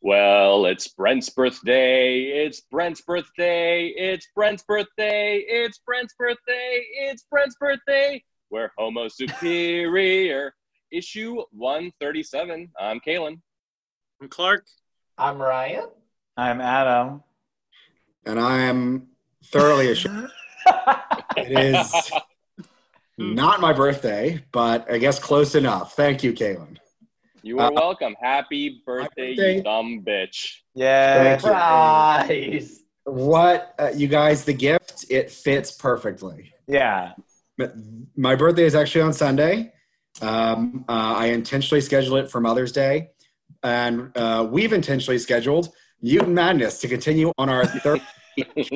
Well, it's Brent's birthday. It's Brent's birthday. It's Brent's birthday. It's Brent's birthday. It's Brent's birthday. We're Homo Superior. Issue 137. I'm Kalen. I'm Clark. I'm Ryan. I'm Adam. And I am thoroughly assured it is not my birthday, but I guess close enough. Thank you, Kaylin. You are Uh, welcome. Happy birthday, birthday. you dumb bitch. Yeah. Thank. Surprise! What, uh, you guys, the gift, it fits perfectly. Yeah. My birthday is actually on Sunday. Um, uh, I intentionally scheduled it for Mother's Day. And uh, we've intentionally scheduled Mutant Madness to continue on our third. it's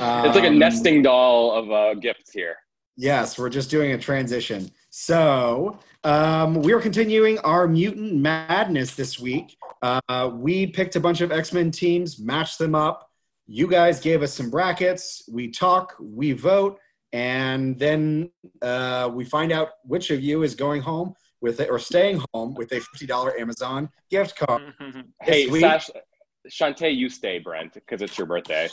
like a Um, nesting doll of uh, gifts here. Yes, we're just doing a transition. So um, we are continuing our mutant madness this week. Uh, we picked a bunch of X Men teams, matched them up. You guys gave us some brackets. We talk, we vote, and then uh, we find out which of you is going home with it or staying home with a fifty dollar Amazon gift card. Hey, This week- Sash, Shantae, you stay, Brent, because it's your birthday.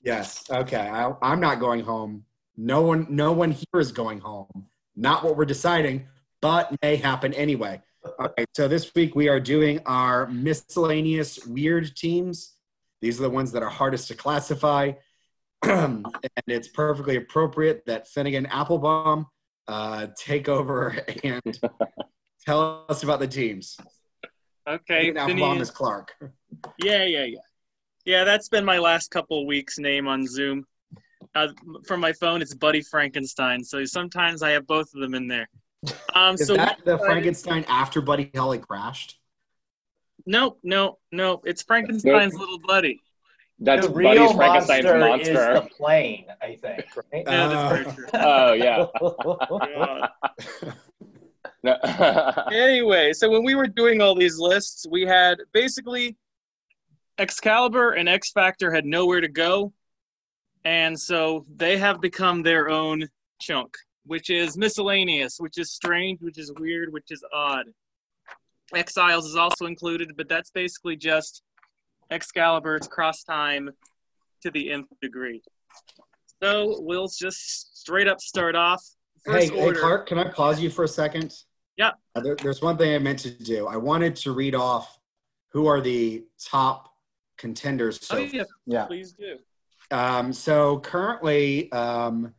Yes. Okay. I, I'm not going home. No one. No one here is going home. Not what we're deciding, but may happen anyway. All right. So this week we are doing our miscellaneous weird teams. These are the ones that are hardest to classify, and it's perfectly appropriate that Finnegan Applebaum uh, take over and tell us about the teams. Okay, Finnegan Applebaum is Clark. Yeah, yeah, yeah. Yeah, that's been my last couple weeks' name on Zoom. Uh, from my phone, it's Buddy Frankenstein. So sometimes I have both of them in there. Um, Is so that the we- Frankenstein after Buddy Holly crashed? No, no, no. It's Frankenstein's little buddy. That's the Buddy's real Frankenstein's monster, monster. is the plane, I think. Right? Yeah, that's very true. Oh, yeah. God. Anyway, so when we were doing all these lists, we had basically Excalibur and X Factor had nowhere to go. And so they have become their own chunk, which is miscellaneous, which is strange, which is weird, which is odd. Exiles is also included, but that's basically just Excalibur's cross time to the nth degree. So we'll just straight up start off. Hey, hey. Clark, can I pause you for a second? Yeah. Uh, There, there's one thing I meant to do. I wanted to read off who are the top contenders. So, Oh, yeah, Yeah. please do. Um, so currently, um,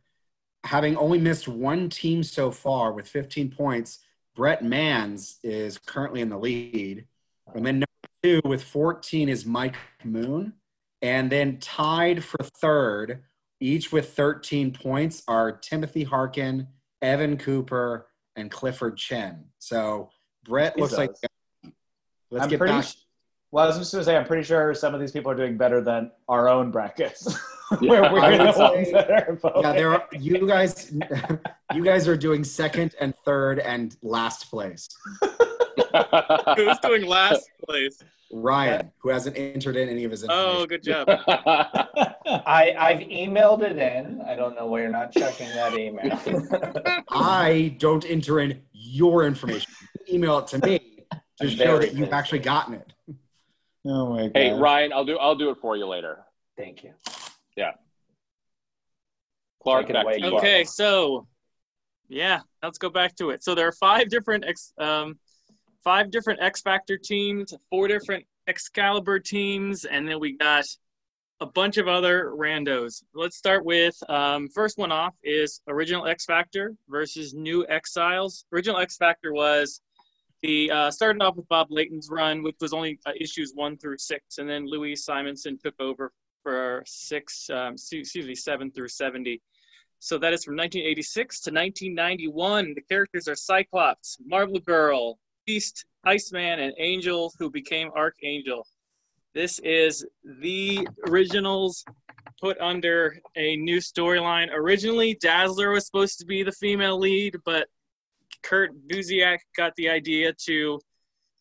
having only missed one team so far with 15 points, Brett Mans is currently in the lead. And then number two with 14 is Mike Moon. And then tied for third, each with 13 points, are Timothy Harkin, Evan Cooper, and Clifford Chen. So Brett looks like. Let's I'm get pretty. back. Sh- Well, I was just going to say, I'm pretty sure some of these people are doing better than our own brackets. Yeah, Where we're the would ones say- that are. Yeah, there are you guys. You guys are doing second and third and last place. Who's doing last place? Ryan, who hasn't entered in any of his Oh, good job. I, I've emailed it in. I don't know why you're not checking that email. I don't enter in your information. Email it to me to show that you've actually gotten it. Oh my god. hey, Ryan, I'll do I'll do it for you later. Thank you. Yeah. Clark, back to you. Okay, so yeah, let's go back to it. So there are five different X, um, five different X Factor teams, four different Excalibur teams, and then we got a bunch of other randos. Let's start with um, first one off is original X Factor versus new Exiles. Original X Factor was the uh, started off with Bob Layton's run, which was only uh, issues one through six, and then Louise Simonson took over for six, um, excuse me, seven through seventy. So that is from 1986 to 1991. The characters are Cyclops, Marvel Girl, Beast, Iceman, and Angel, who became Archangel. This is the originals put under a new storyline. Originally, Dazzler was supposed to be the female lead, but Kurt Busiek got the idea to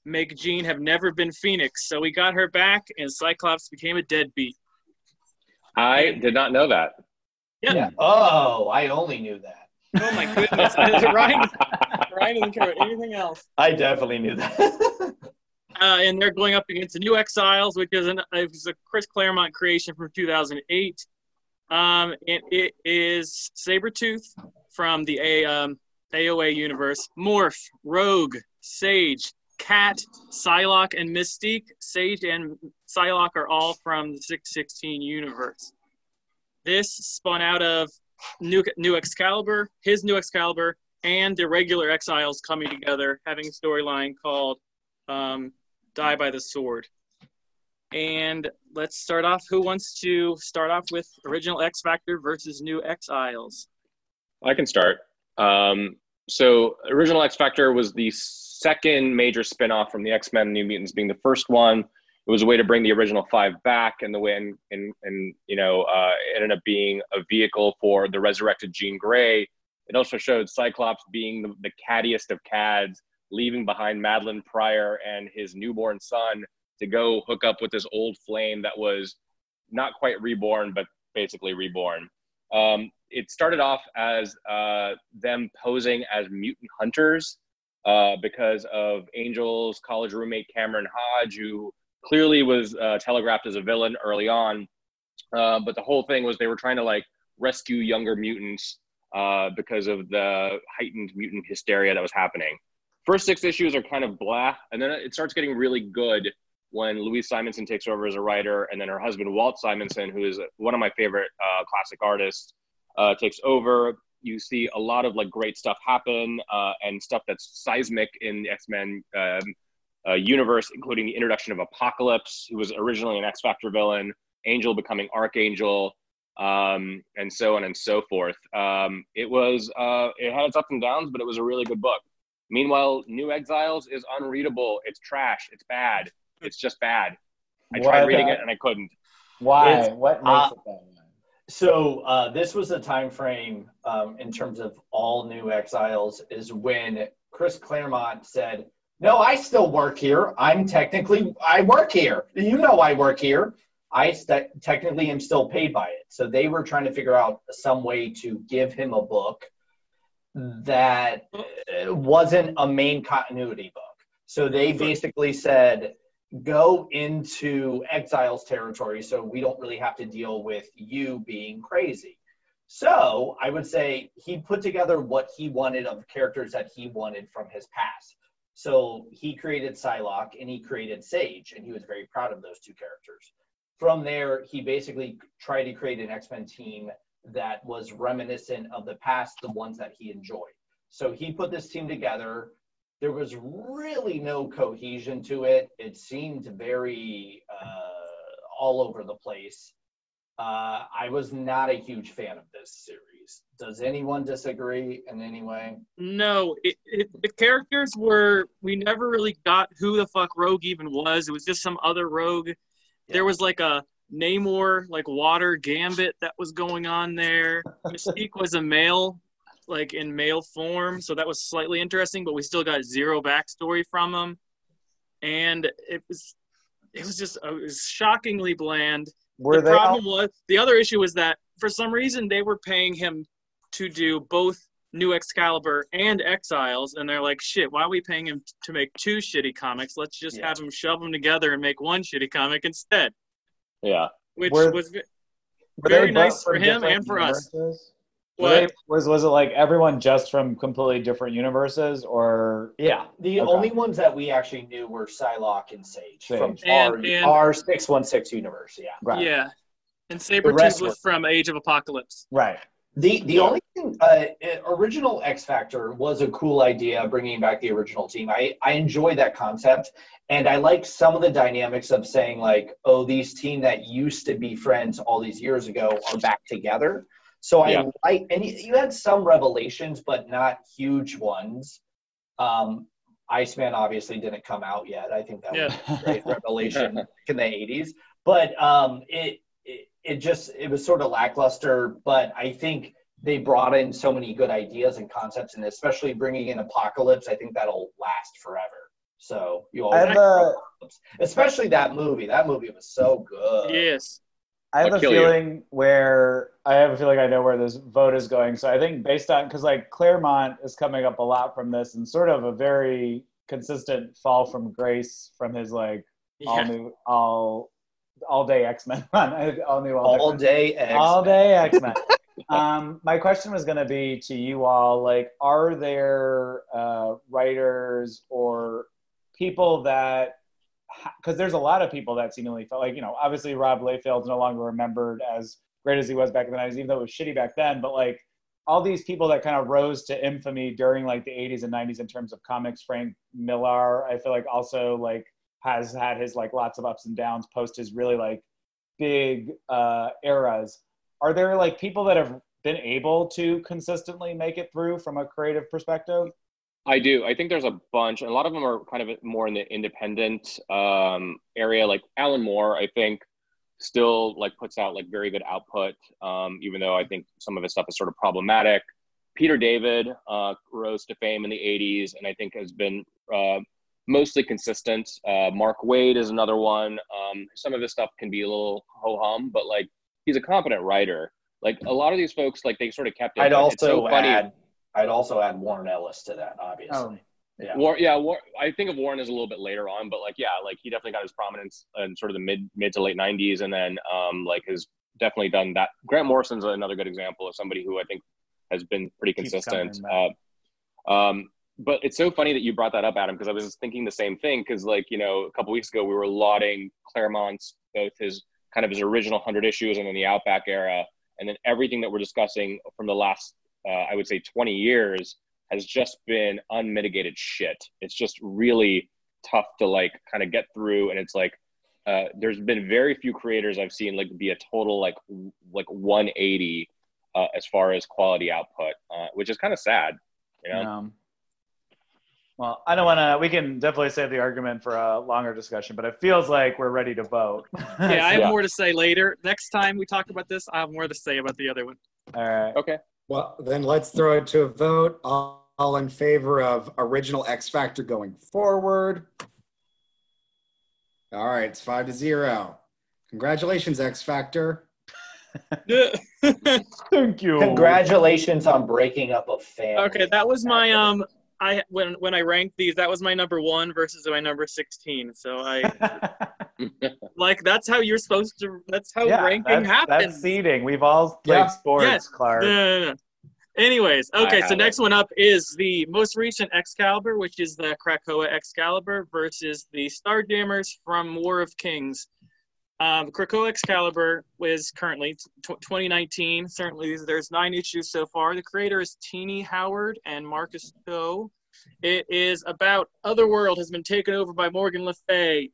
make Jean have never been Phoenix. So we got her back, and Cyclops became a deadbeat. I did not know that. Yeah. Oh, I only knew that. Oh my goodness. Ryan, Ryan doesn't care about anything else. I definitely knew that. uh, and they're going up against the New Exiles, which is an, it was a Chris Claremont creation from 2008. Um, and it is Sabretooth from the A, um, AOA universe, Morph, Rogue, Sage, Cat, Psylocke, and Mystique. Sage and Psylocke are all from the 616 universe. This spun out of New, New Excalibur, his New Excalibur, and the regular Exiles coming together, having a storyline called um, Die by the Sword. And let's start off. Who wants to start off with original X Factor versus New Exiles? I can start. Um, so, original X Factor was the second major spin-off from the X-Men New Mutants being the first one. It was a way to bring the original five back, and the way and and, and you know uh, it ended up being a vehicle for the resurrected Jean Grey. It also showed Cyclops being the, the cattiest of cads, leaving behind Madelyne Pryor and his newborn son to go hook up with this old flame that was not quite reborn, but basically reborn. Um, it started off as uh, them posing as mutant hunters uh, because of Angel's college roommate Cameron Hodge, who clearly was uh, telegraphed as a villain early on. Uh, but the whole thing was they were trying to like rescue younger mutants uh, because of the heightened mutant hysteria that was happening. First six issues are kind of blah, and then it starts getting really good when Louise Simonson takes over as a writer, and then her husband Walt Simonson, who is one of my favorite uh, classic artists, uh, takes over. You see a lot of like great stuff happen, uh, and stuff that's seismic in the X Men um, uh, universe, including the introduction of Apocalypse, who was originally an X Factor villain, Angel becoming Archangel, um, and so on and so forth. Um, it was uh, it had its ups and downs, but it was a really good book. Meanwhile, New Exiles is unreadable. It's trash. It's bad. It's just bad. I tried reading it and I couldn't. Why? It's- what makes uh, it way? So uh, this was the time frame um, in terms of all new exiles is when Chris Claremont said, "No, I still work here. I'm technically I work here. You know I work here. I st- technically am still paid by it." So they were trying to figure out some way to give him a book that uh, wasn't a main continuity book. So they basically said, go into exiles territory so we don't really have to deal with you being crazy. So I would say he put together what he wanted of characters that he wanted from his past. So he created Psylocke and he created Sage, and he was very proud of those two characters. From there, he basically tried to create an X Men team that was reminiscent of the past, the ones that he enjoyed. So he put this team together there was really no cohesion to it. It seemed very uh, all over the place. Uh, I was not a huge fan of this series. Does anyone disagree in any way? No, it, it, the characters were we never really got who the fuck Rogue even was. It was just some other Rogue. There was like a Namor, like water gambit that was going on there. Mystique was a male, like in male form, so that was slightly interesting. But we still got zero backstory from him, and it was it was just uh, it was shockingly bland Were the they all, problem was the other issue was that for some reason they were paying him to do both New Excalibur and Exiles, and they're like, "Shit, why are we paying him to make two shitty comics? Let's just Yeah. have him shove them together and make one shitty comic instead." Yeah. Which Were- was very nice for him and for us. Universes? Were they- was was it like everyone just from completely different universes, or Yeah, the Okay. only ones that we actually knew were Psylocke and Sage, from Sage. our, And- and- our 616 universe. Yeah. right? yeah, and rest Sabretooth were- was from Age of Apocalypse. Right. The the only thing, uh, original X Factor was a cool idea, bringing back the original team. I I enjoy that concept, and I like some of the dynamics of saying like, oh, these team that used to be friends all these years ago are back together. So I Yeah. like, and you, you had some revelations, but not huge ones. Um, Iceman obviously didn't come out yet. I think that was a great revelation in the 80s but um it, it it just it was sort of lackluster but i think they brought in so many good ideas and concepts and especially bringing in apocalypse i think that'll last forever. So you I always have a especially that movie. That movie was so good. Yes, I have I'll a kill you. feeling where I have a feeling I know where this vote is going. So I think based on because like Claremont is coming up a lot from this and sort of a very consistent fall from grace from his like all new all all day X Men run. All new all, All X-Men. day X. all day X Men. um, my question was going to be to you all: like, are there uh, writers or people that? Because there's a lot of people that seemingly felt like you know, obviously Rob Liefeld's no longer remembered as great as he was back in the '90s, even though it was shitty back then. But like all these people that kind of rose to infamy during like the 80s and 90s in terms of comics, Frank Miller, I feel like also like has had his like lots of ups and downs post his really like big uh, eras. Are there like people that have been able to consistently make it through from a creative perspective? I do. I think there's a bunch, and a lot of them are kind of more in the independent um, area. Like Alan Moore, I think, still like puts out like very good output, um, even though I think some of his stuff is sort of problematic. Peter David uh, rose to fame in the '80s, and I think has been uh, mostly consistent. Uh, Mark Waid is another one. Um, some of his stuff can be a little ho hum, but like he's a competent writer. Like a lot of these folks, like they sort of kept it. I'd also so funny. add. I'd also add Warren Ellis to that, obviously. Oh. Yeah. War, yeah, War, I think of Warren as a little bit later on, but like, yeah, like he definitely got his prominence in sort of the mid mid to late '90s, and then um, like has definitely done that. Grant Morrison's another good example of somebody who I think has been pretty consistent. coming Uh, um, but it's so funny that you brought that up, Adam, because I was thinking the same thing. Because like you know, a couple weeks ago we were lauding Claremont's both his kind of his original hundred issues and then the Outback era, and then everything that we're discussing from the last, uh, I would say, 20 years has just been unmitigated shit. It's just really tough to like kind of get through, and it's like uh, there's been very few creators I've seen like be a total like w- like 180 uh, as far as quality output, uh, which is kind of sad. You know, Um, well, I don't want to. We can definitely save the argument for a longer discussion, but it feels like we're ready to vote. Yeah, I have Yeah. more to say later. Next time we talk about this, I have more to say about the other one. All right. okay. Well, then let's throw it to a vote. All, all in favor of original X Factor going forward. All right, it's five to zero. Congratulations, X Factor. Thank you. Congratulations on breaking up a family. okay, that was my um. I when when I ranked these, that was my number one versus my number sixteen. So I like that's how you're supposed to. That's how yeah, ranking that's, happens. That's seeding. We've all played Yeah. sports, Yes. Clark. No, no, no. Anyways, okay, so have next one up is the most recent Excalibur, which is the Krakoa Excalibur versus the Starjammers from War of Kings. Um, Krakoa Excalibur is currently tw 2019. Certainly, there's nine issues so far. The creator is Tini Howard and Marcus To. It is about Otherworld has been taken over by Morgan Le Fay,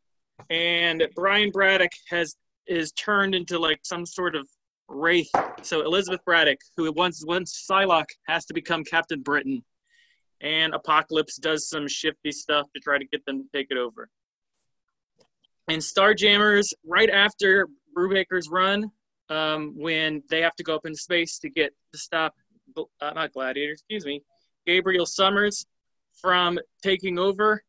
and Brian Braddock has is turned into like some sort of wraith. So Elizabeth Braddock, who once once Psylocke, has to become Captain Britain, and Apocalypse does some shifty stuff to try to get them to take it over. And Starjammers, right after Brubaker's run, um, when they have to go up into space to get to stop, uh, not Gladiator, excuse me, Gabriel Summers from taking over.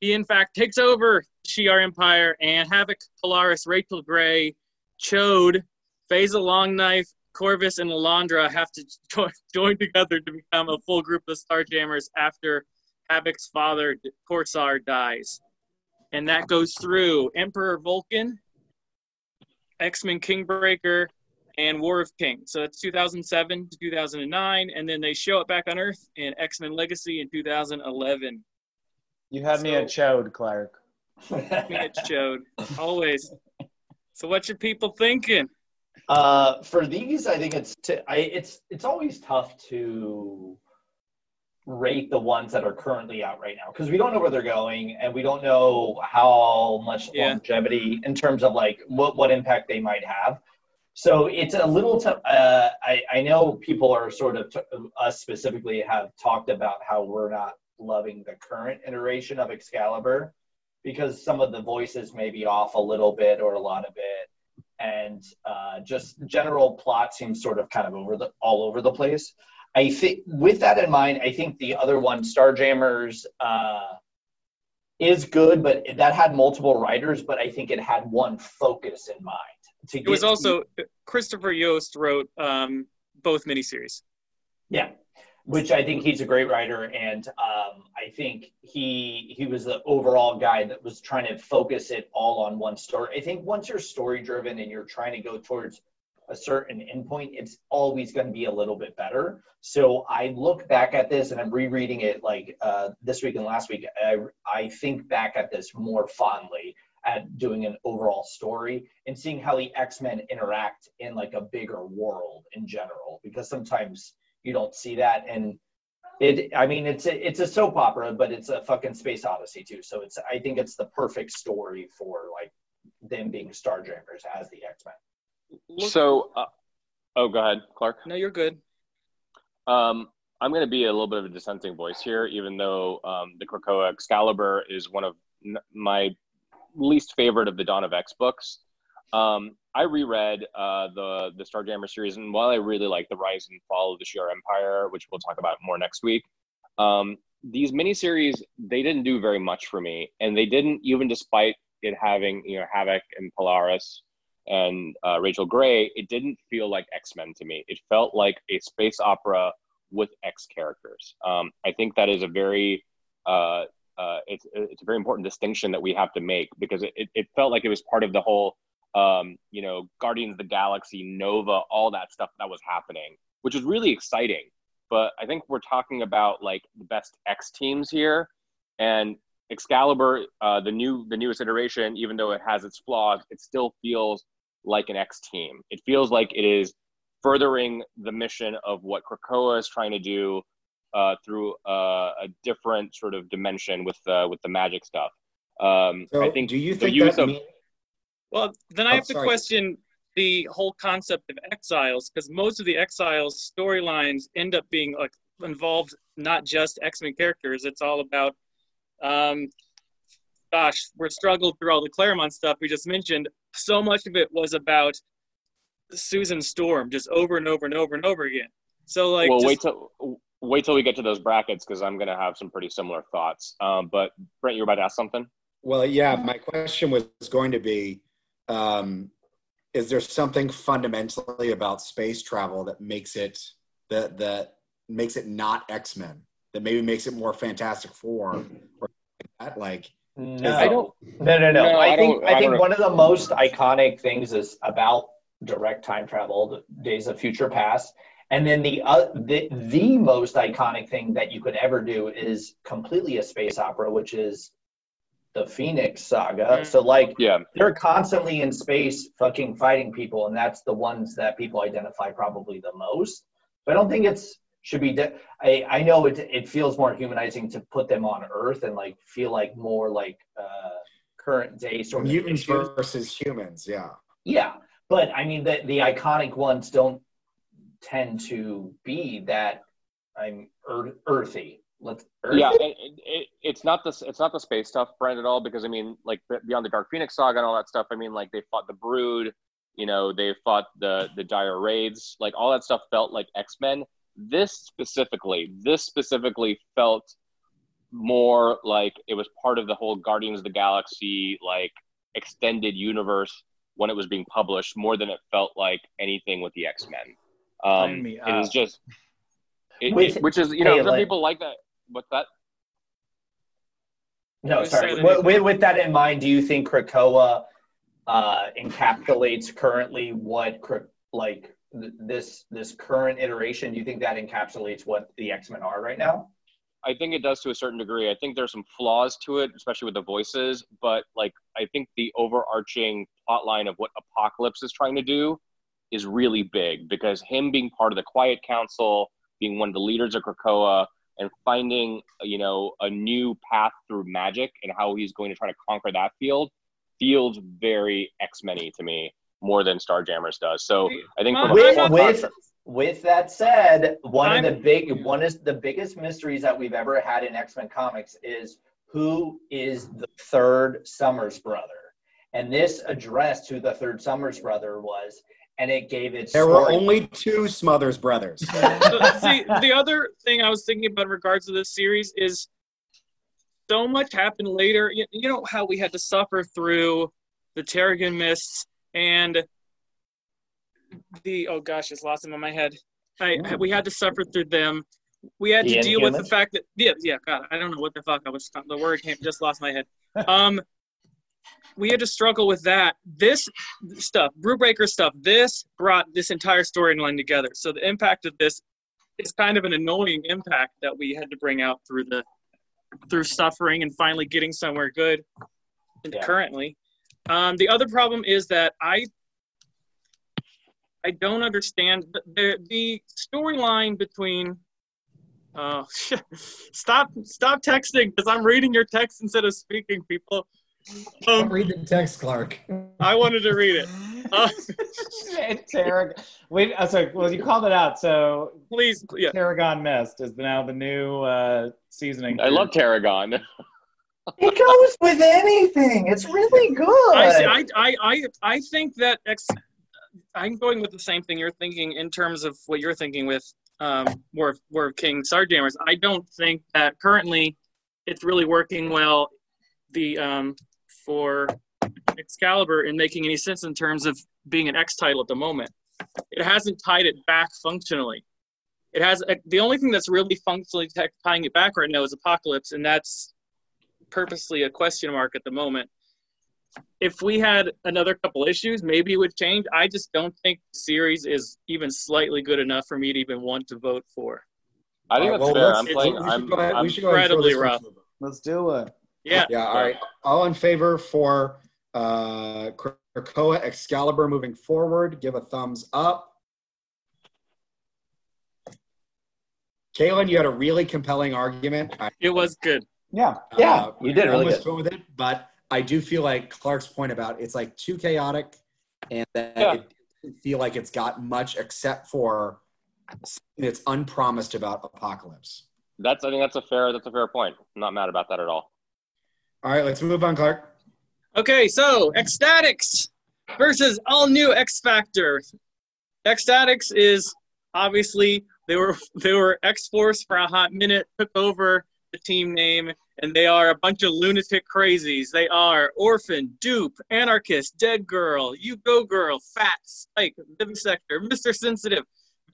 He in fact takes over Shi'ar Empire and Havoc, Polaris, Rachel Grey, Chode, Raza Longknife, Korvus, and Lilandra have to join, join together to become a full group of Starjammers after Havoc's father, Corsair, dies. And that goes through Emperor Vulcan, X Men Kingbreaker, and War of Kings. So that's 2007 to 2009. And then they show it back on Earth in X Men Legacy in 2011. You had me at chode, Clark. Me it showed. Always. So what's your people thinking? Uh, for these, I think it's t- I, it's it's always tough to rate the ones that are currently out right now because we don't know where they're going and we don't know how much Yeah. longevity in terms of like what what impact they might have. So it's a little. T- uh, I I know people are sort of t- us specifically have talked about how we're not loving the current iteration of Excalibur because some of the voices may be off a little bit or a lot of it and uh, just general plot seems sort of kind of over the all over the place. I think with that in mind, I think the other one, Starjammers, uh, is good, but that had multiple writers, but I think it had one focus in mind. To It was also Christopher Yost wrote um, both miniseries. yeah. which I think he's a great writer, and um, I think he he was the overall guy that was trying to focus it all on one story. I think once you're story driven and you're trying to go towards a certain endpoint, it's always going to be a little bit better. So I look back at this and I'm rereading it like uh, this week and last week. I, I think back at this more fondly at doing an overall story and seeing how the X-Men interact in like a bigger world in general, because sometimes you don't see that. And it, I mean, it's a, it's a soap opera, but it's a fucking space odyssey too. So it's, I think it's the perfect story for like them being Starjammers as the X-Men. Look- So, uh, oh, go ahead, Clark. no, you're good. Um, I'm going to be a little bit of a dissenting voice here, even though um, the Krakoa Excalibur is one of n- my least favorite of the Dawn of X books. Um, I reread uh, the the Starjammer series, and while I really like the Rise and Fall of the Shi'ar Empire, which we'll talk about more next week, um, these miniseries they didn't do very much for me, and they didn't even despite it having you know Havoc and Polaris and uh, Rachel Grey, it didn't feel like X Men to me. It felt like a space opera with X characters. Um, I think that is a very uh, uh, it's it's a very important distinction that we have to make because it, it felt like it was part of the whole um, you know Guardians of the Galaxy, Nova, all that stuff that was happening, which was really exciting. But I think we're talking about like the best X teams here, and Excalibur, uh, the new the newest iteration, even though it has its flaws, it still feels like an X team. It feels like it is furthering the mission of what Krakoa is trying to do uh, through uh, a different sort of dimension with uh, with the magic stuff. Um, So I think do you think use that of mean- Well, then I Oh, have to question the whole concept of exiles because most of the exiles storylines end up being like involved not just X-Men characters. It's all about, um, gosh, we're struggled through all the Claremont stuff we just mentioned. So much of it was about Susan Storm, just over and over and over and over again. So like, well, just- wait till wait till we get to those brackets because I'm going to have some pretty similar thoughts. Um, but Brent, you were about to ask something. Well, yeah, my question was going to be um, is there something fundamentally about space travel that makes it that that makes it not X-Men that maybe makes it more Fantastic Four or like that like No, I don't- No, no, no. No, I, I think I I think one of the most iconic things is about direct time travel, the Days of Future Past, and then the uh, the the most iconic thing that you could ever do is completely a space opera, which is the Phoenix Saga. Mm. So like Yeah, they're constantly in space, fucking fighting people, and that's the ones that people identify probably the most. So I don't think it's should be. De- I I know it it feels more humanizing to put them on Earth and like feel like more like uh, current day sort of mutants issues. versus humans. Yeah. Yeah, but I mean the the iconic ones don't tend to be that I'm earth, earthy. Let's earthy. yeah. It, it, it's not the it's not the space stuff, Brent, at all. Because I mean, like beyond the Dark Phoenix saga and all that stuff. I mean, like they fought the Brood. You know, they fought the the Dire Wraiths. Like all that stuff felt like X Men. This specifically, this specifically felt more like it was part of the whole Guardians of the Galaxy like extended universe when it was being published, more than it felt like anything with the X Men. Um, Sign me it is just, it, With- it- which is you know hey, some like- people like that. What's that? No, sorry. that With, with, with that in mind, do you think Krakoa uh, encapsulates currently what Kra- like th- this this current iteration? Do you think that encapsulates what the X Men are right now? I think it does to a certain degree. I think there's some flaws to it, especially with the voices. But like, I think the overarching plot line of what Apocalypse is trying to do is really big because him being part of the Quiet Council, being one of the leaders of Krakoa, and finding you know a new path through magic and how he's going to try to conquer that field feels very X-Men-y to me more than Starjammers does. So I think from With- core with- With that said, one of the big one is the biggest mysteries that we've ever had in X Men comics is who is the third Summers brother, and this addressed who the third Summers brother was, and it gave its There were only two Smothers brothers. So, see, the other thing I was thinking about in regards to this series is so much happened later. You, you know how we had to suffer through the Terrigen mists and the oh gosh, it's lost them in my head. I, we had to suffer through them. we had to The deal with the fact that yeah, yeah, God, I don't know what the fuck I was. The word came just lost my head. Um, we had to struggle with that. This stuff, Brubaker stuff, this brought this entire storyline together. So the impact of this is kind of an annoying impact that we had to bring out through the through suffering and finally getting somewhere good. Yeah. Currently, um, the other problem is that I I don't understand the the, the storyline between. Uh, stop! Stop texting because I'm reading your text instead of speaking, people. Don't Um, read the text, Clark. I wanted to read it. Uh, Tarragon. Wait, uh, sorry. Well, you called it out. So please, yeah. Tarragon Mist is now the new uh, seasoning. I love Tarragon. It goes with anything. It's really good. I, I, I, I think that ex- I'm going with the same thing you're thinking in terms of what you're thinking with um, War of, War of King Starjammers. I don't think that currently it's really working well the um, for Excalibur in making any sense in terms of being an X title at the moment. It hasn't tied it back functionally. It has the only thing that's really functionally tying it back right now is Apocalypse, and that's purposely a question mark at the moment if we had another couple issues, maybe it would change. I just don't think the series is even slightly good enough for me to even want to vote for. I think All that's right, fair. I'm let's- playing. we should I'm, go ahead- I'm we should go ahead and throw incredibly rough. to a vote. Let's do it. Yeah, Yeah, all right. All in favor for uh, Krakoa Excalibur moving forward, give a thumbs up. Kaylin, you had a really compelling argument. It was good. Yeah. Yeah, uh, you did I really almost good. with it, but I do feel like Clark's point about it's like too chaotic, and that Yeah. it doesn't feel like it's got much except for something that's unpromised about Apocalypse. that's. I think that's a fair. That's a fair point. I'm not mad about that at all. All right, let's move on, Clark. Okay, so X-Statix versus all new X Factor. X-Statix is obviously they were they were X Force for a hot minute, took over the team name, and they are a bunch of lunatic crazies. They are Orphan, Doop, Anarchist, Dead Girl, U-Go Girl, Phat, Spike, Vivisector, Mr. Sensitive,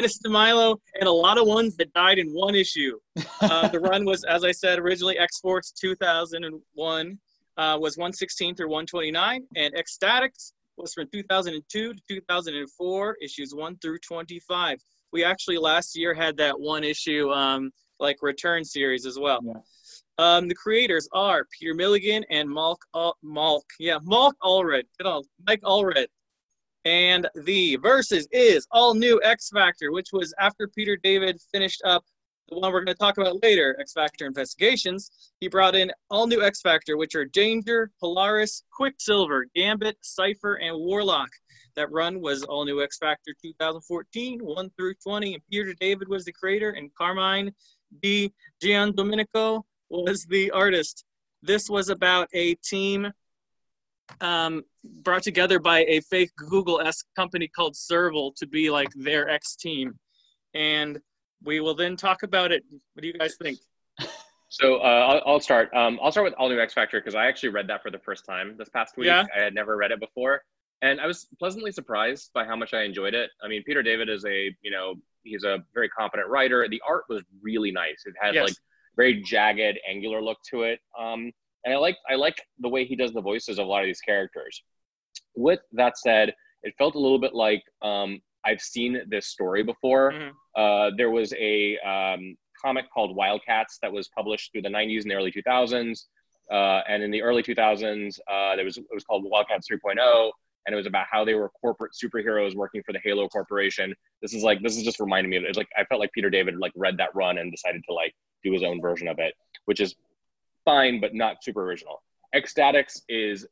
Miss DeMilo, and a lot of ones that died in one issue. Uh, the run was, as I said, originally X Force 2001 uh, was 116 through 129, and X-Statix was from 2002 to 2004, issues 1 through 25. We actually last year had that one issue, um, like return series as well. Yeah. Um, the creators are Peter Milligan and Malk, Al- Malk, yeah, Malk Allred. Good on Mike Allred. And the versus is all new X Factor, which was after Peter David finished up the one we're going to talk about later, X Factor Investigations. He brought in all new X Factor, which are Danger, Polaris, Quicksilver, Gambit, Cypher, and Warlock. That run was all new X Factor 2014, 1 through 20. And Peter David was the creator, and Carmine Di Giandomenico was the artist. This was about a team um, brought together by a fake Google esque company called Serval to be like their X team. And we will then talk about it. What do you guys think? So uh, I'll, I'll start. Um, I'll start with All New X Factor because I actually read that for the first time this past week. Yeah. I had never read it before, and I was pleasantly surprised by how much I enjoyed it. I mean, Peter David is a you know he's a very competent writer. The art was really nice. It had Yes. like very jagged, angular look to it. Um, and I like I like the way he does the voices of a lot of these characters. With that said, it felt a little bit like um, I've seen this story before. Mhm. Uh, there was a um, comic called Wildcats that was published through the 90s and the early 2000s. Uh, and in the early 2000s, uh, there was it was called Wildcats 3.0, and it was about how they were corporate superheroes working for the Halo Corporation. This is like this is just reminding me of it's like I felt like Peter David like read that run and decided to like do his own version of it, which is fine but not super original. X-Statix is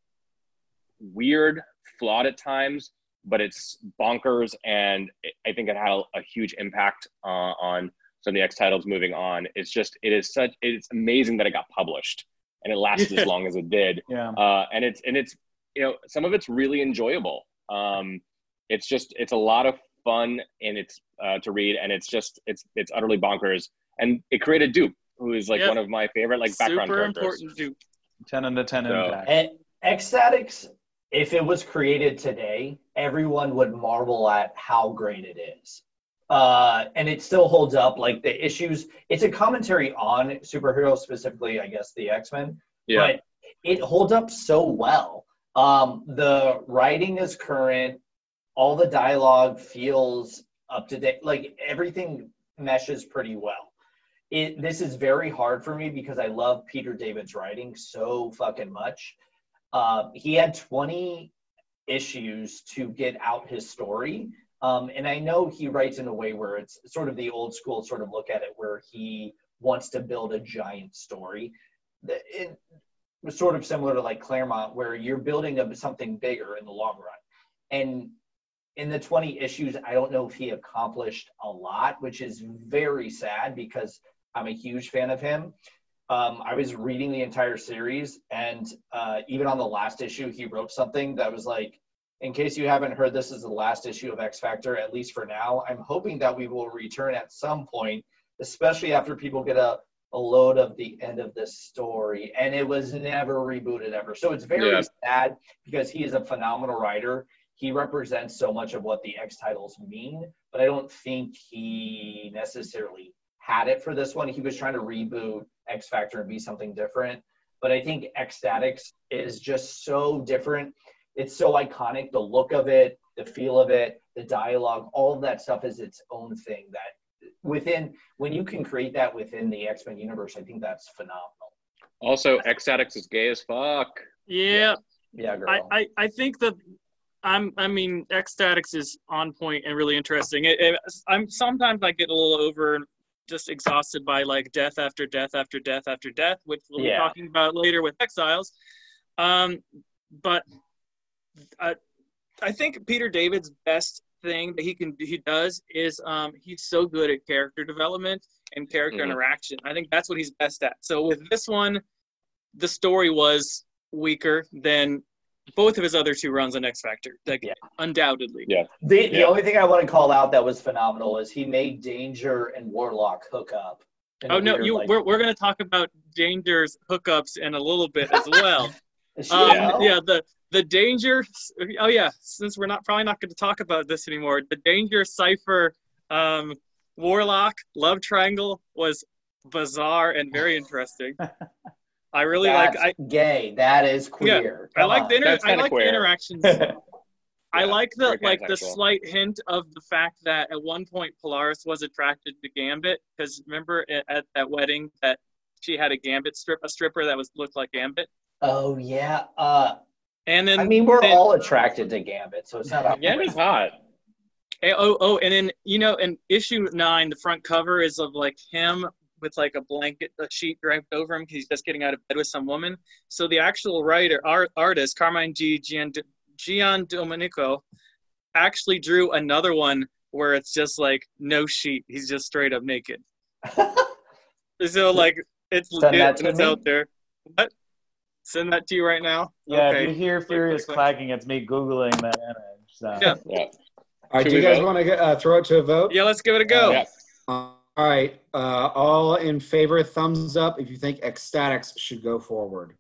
weird, flawed at times, but it's bonkers, and I think it had a, a huge impact uh, on some of the X titles moving on. It's just it is such it's amazing that it got published and it lasted Yeah. as long as it did. Yeah. Uh, and it's and it's you know some of it's really enjoyable. Um, it's just it's a lot of fun and it's uh, to read and it's just it's it's utterly bonkers. And it created Duke, who is like Yep. one of my favorite like background Super characters. important dude. 10 into 10 So- impact. And X-Statix, if it was created today, everyone would marvel at how great it is. uh, and it still holds up. Like the issues, it's a commentary on superheroes, specifically, I guess, the X Men. Yeah. But it holds up so well. Um, the writing is current. All the dialogue feels up to date. Like everything meshes pretty well. It, this is very hard for me because I love Peter David's writing so fucking much. Uh, he had 20 issues to get out his story. Um, and I know he writes in a way where it's sort of the old school sort of look at it, where he wants to build a giant story. It sort of similar to like Claremont, where you're building up something bigger in the long run. And in the 20 issues, I don't know if he accomplished a lot, which is very sad because I'm a huge fan of him. Um, I was reading the entire series, and uh, even on the last issue, he wrote something that was like, in case you haven't heard, this is the last issue of X Factor, at least for now. I'm hoping that we will return at some point, especially after people get a, a load of the end of this story. And it was never rebooted ever. So it's very Yeah. sad because he is a phenomenal writer. He represents so much of what the X titles mean, but I don't think he necessarily had it for this one. He was trying to reboot X Factor and be something different. But I think X-Statix is just so different. It's so iconic. The look of it, the feel of it, the dialogue, all of that stuff is its own thing. That within, when you can create that within the X Men universe, I think that's phenomenal. Also, X Ecstatics is gay as fuck. Yeah, Yeah, girl. I, I, I think that I'm I mean X-Statix is on point and really interesting. It, it, I'm sometimes I get a little over just exhausted by like death after death after death after death, which we'll Yeah. be talking about later with Exiles. Um, but I, I think Peter David's best thing that he can he does is um, he's so good at character development and character Mhm. interaction. I think that's what he's best at. So with this one, the story was weaker than both of his other two runs on X Factor, like Yeah. undoubtedly. Yeah. the, the only thing I want to call out that was phenomenal is he made Danger and Warlock hook up. Oh no, weird, you like- we're we're gonna talk about Danger's hookups in a little bit as well. Is um, out? yeah, the the Danger. Oh yeah, since we're not probably not going to talk about this anymore, the Danger Cypher, um, Warlock love triangle was bizarre and very interesting. I really like. I gay. That is queer. I like the inter- I kinda like the queer. interactions. I like the like the slight hint of the fact that at one point Polaris was attracted to Gambit because remember at, at that wedding that she had a Gambit strip a stripper that was looked like Gambit Oh yeah. Uh, and then I mean, we're then- all attracted to Gambit, so it's not. a- Yeah, it's hot. Eh, Oh, oh, and then you know, in issue nine, the front cover is of like him with like a blanket, a sheet draped over him because he's just getting out of bed with some woman. So the actual writer, art, artist, Carmine G. Gian, Gian Domenico, actually drew another one where it's just like no sheet. He's just straight up naked. So like it's Send legit that to and it's out there. What? Send that to you right now. Yeah, Okay. if you hear furious click. clacking, it's me googling that image. So. Yeah. Yeah. All right, Should do you we guys vote? want to uh, throw it to a vote? Yeah, let's give it a go. Yeah. All right. Uh, all in favor, thumbs up if you think X-Statix should go forward.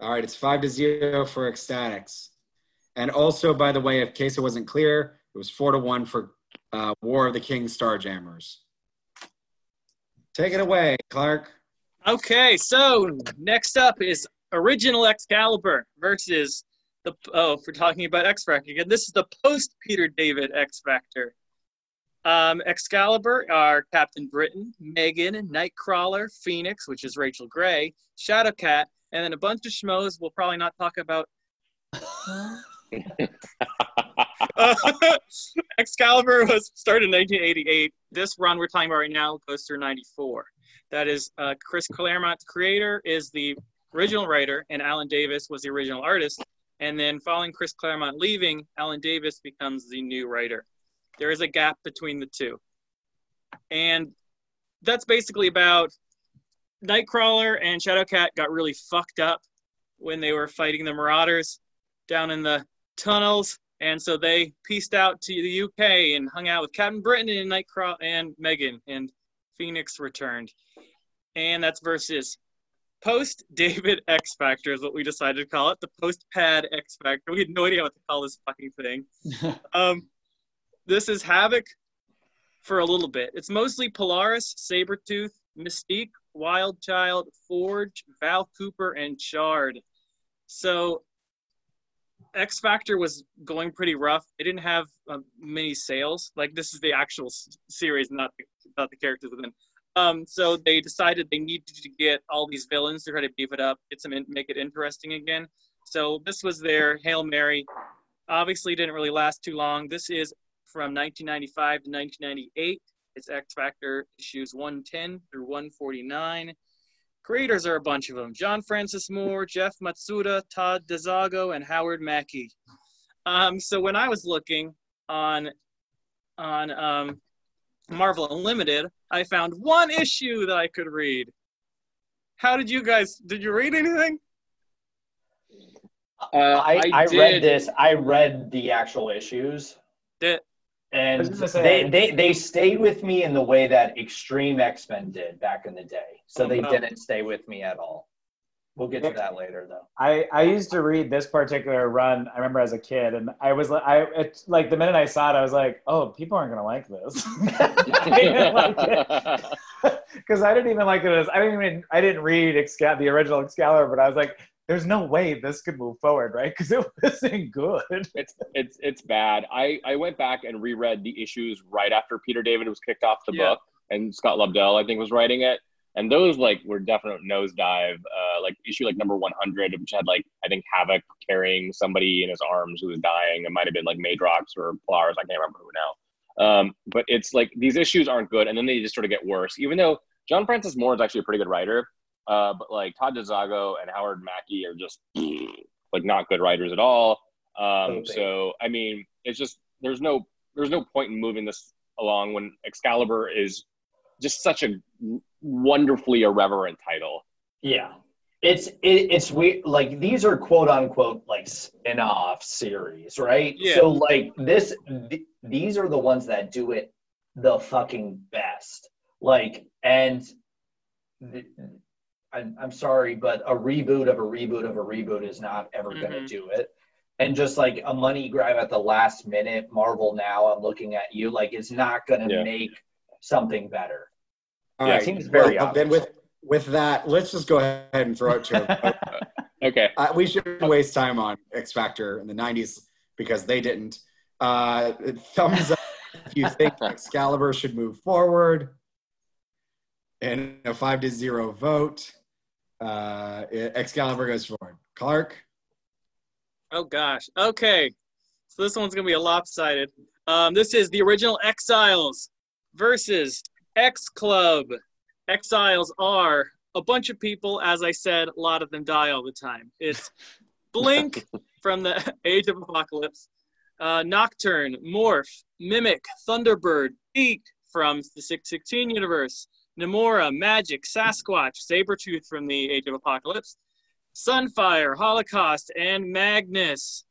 All right, it's five to zero for X-Statix. And also, by the way, in case it wasn't clear, it was four to one for uh, War of the King Starjammers. Take it away, Clark. Okay, so next up is original Excalibur versus the oh, if we're talking about X Factor again, this is the post Peter David X Factor. Um, Excalibur are Captain Britain, Meggan, Nightcrawler, Phoenix, which is Rachel Grey, Shadowcat, and then a bunch of schmoes we'll probably not talk about. Excalibur was started in 1988. This run we're talking about right now goes through 94. That is uh, Chris Claremont's creator is the original writer, and Alan Davis was the original artist. And then following Chris Claremont leaving, Alan Davis becomes the new writer. There is a gap between the two. And that's basically about Nightcrawler and Shadowcat got really fucked up when they were fighting the Marauders down in the tunnels. And so they pieced out to the UK and hung out with Captain Britain and Nightcrawler and Meggan. And Phoenix returned. And that's versus post David X Factor is what we decided to call it. The post pad X Factor. We had no idea what to call this fucking thing. Um, this is Havoc for a little bit. It's mostly Polaris, Sabretooth, Mystique, Wild Child, Forge, Val Cooper, and Shard. So X Factor was going pretty rough. It didn't have uh, many sales. Like this is the actual s- series, not the, not the characters within. Um, so they decided they needed to get all these villains to try to beef it up, get some, in, make it interesting again. So this was their hail mary. Obviously, didn't really last too long. This is from 1995 to 1998. It's X Factor issues 110 through 149. Creators are a bunch of them: John Francis Moore, Jeff Matsuda, Todd DeZago, and Howard Mackie. Um, so when I was looking on on um, Marvel Unlimited, I found one issue that I could read. How did you guys? Did you read anything? Uh, I, I, did- read this. I read the actual issues, Did, and I was gonna say- they, they they stayed with me in the way that Extreme X Men did back in the day. So they Oh. didn't stay with me at all. We'll get to that later, though. I, I used to read this particular run. I remember as a kid, and I was like, I it's like the minute I saw it, I was like, oh, people aren't gonna like this. I like because I didn't even like it as I didn't even I didn't read Excal- the original Excalibur, but I was like, there's no way this could move forward, right? Because it wasn't good. it's it's it's bad. I I went back and reread the issues right after Peter David was kicked off the Yeah. book, and Scott Lobdell I think was writing it, and those like were definite nosedive. Uh, like issue like number one hundred, which had like I think Havoc carrying somebody in his arms who was dying. It might have been like Madrox or Polaris. I can't remember who now. Um, but it's like these issues aren't good, and then they just sort of get worse. Even though John Francis Moore is actually a pretty good writer, uh, but like Todd DeZago and Howard Mackie are just like not good writers at all. Um, so I mean, it's just there's no there's no point in moving this along when Excalibur is just such a wonderfully irreverent title. Yeah. It's it, it's we like these are quote unquote like spin-off series, right? Yeah. So like this th- these are the ones that do it the fucking best. Like and th- I'm, I'm sorry, but a reboot of a reboot of a reboot is not ever going to Mhm. do it. And just like a money grab at the last minute, Marvel now, I'm looking at you, like it's not going to Yeah. make something better. All Yeah, it right. seems very well, then with with that, let's just go ahead and throw it to him. Okay. uh, we shouldn't waste time on X Factor in the '90s because they didn't. Uh, thumbs up if you think Excalibur should move forward. And a five to zero vote. Uh, Excalibur goes forward. Clark. Oh gosh. Okay. So this one's gonna be a lopsided. Um, this is the original Exiles versus X Club. Exiles are a bunch of people, as I said, a lot of them die all the time. It's Blink from the Age of Apocalypse, uh, Nocturne, Morph, Mimic, Thunderbird, Beak from the 616 universe, Namora, Magik, Sasquatch, Sabretooth from the Age of Apocalypse, Sunfire, Holocaust, and Magnus.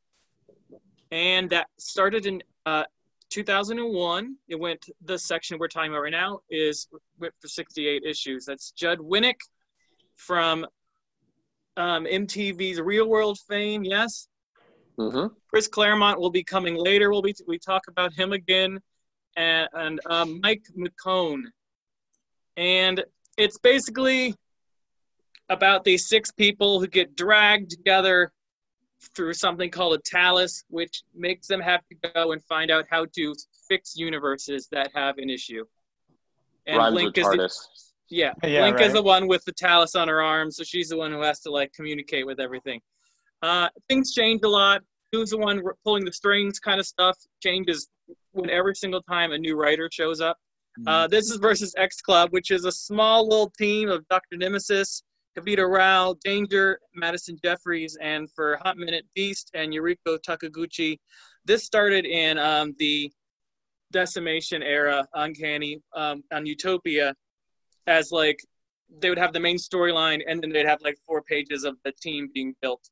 And that started in uh, 2001. It went, the section we're talking about right now is went for 68 issues. That's Judd Winick from um, MTV's Real World fame, yes. Mm-hmm. Chris Claremont will be coming later. We'll be we talk about him again, and, and um, Mike McKone, and it's basically about these six people who get dragged together through something called a Tallus, which makes them have to go and find out how to fix universes that have an issue. And Rhymes Blink with is the, TARDIS. yeah, Link Blink is the one with the Tallus on her arm, so she's the one who has to like communicate with everything. Uh, things change a lot. Who's the one pulling the strings? Kind of stuff changes when every single time a new writer shows up. Uh, this is versus X Club, which is a small little team of Dr. Nemesis, Kavita Rao, Danger, Madison Jeffries, and for Hot Minute Beast and Yuriko Takiguchi. This started in um, the Decimation era, Uncanny, um, on Utopia, as like they would have the main storyline and then they'd have like four pages of the team being built.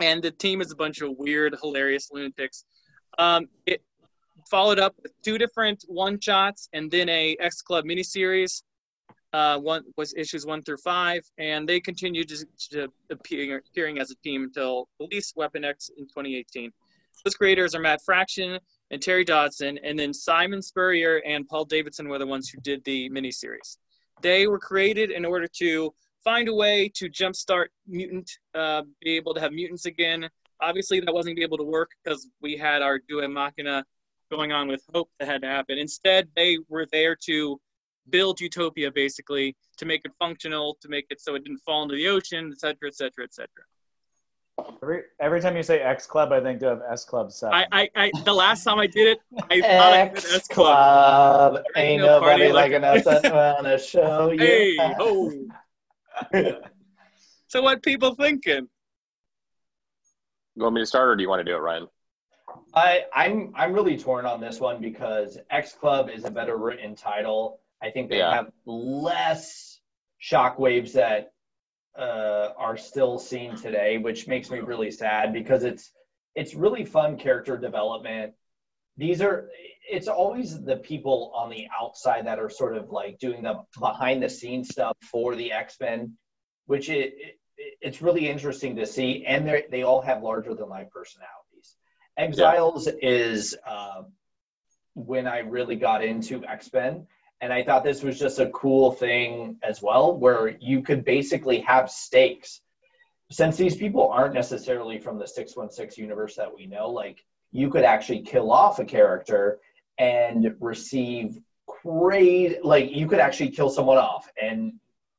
And the team is a bunch of weird, hilarious lunatics. Um, it followed up with two different one shots and then a X Club miniseries. Uh, one was issues one through five, and they continued to, to appear, appearing as a team until release Weapon X in 2018. Those creators are Matt Fraction and Terry Dodson, and then Simon Spurrier and Paul Davidson were the ones who did the miniseries. They were created in order to find a way to jumpstart mutant, uh, be able to have mutants again. Obviously, that wasn't able to work because we had our Dua Machina going on with Hope that had to happen. Instead, they were there to build Utopia, basically, to make it functional, to make it so it didn't fall into the ocean, et cetera, et cetera, et cetera. Every, every time you say X Club, I think of S Club 7. I, I, I the last time I did it, I thought I did X S Club. Club. Ain't Ain't no nobody like like enough to wanna show you. Hey, ho. So what people thinking? You want me to start, or do you want to do it, Ryan? I, I'm I'm really torn on this one because X Club is a better written title. I think they Yeah. have less shockwaves that uh, are still seen today, which makes me really sad because it's it's really fun character development. These are it's always the people on the outside that are sort of like doing the behind the scenes stuff for the X Men, which it, it it's really interesting to see, and they they all have larger than life personalities. Exiles is uh, when I really got into X Men, and I thought this was just a cool thing as well, where you could basically have stakes. Since these people aren't necessarily from the 616 universe that we know, like you could actually kill off a character and receive crazy, like you could actually kill someone off and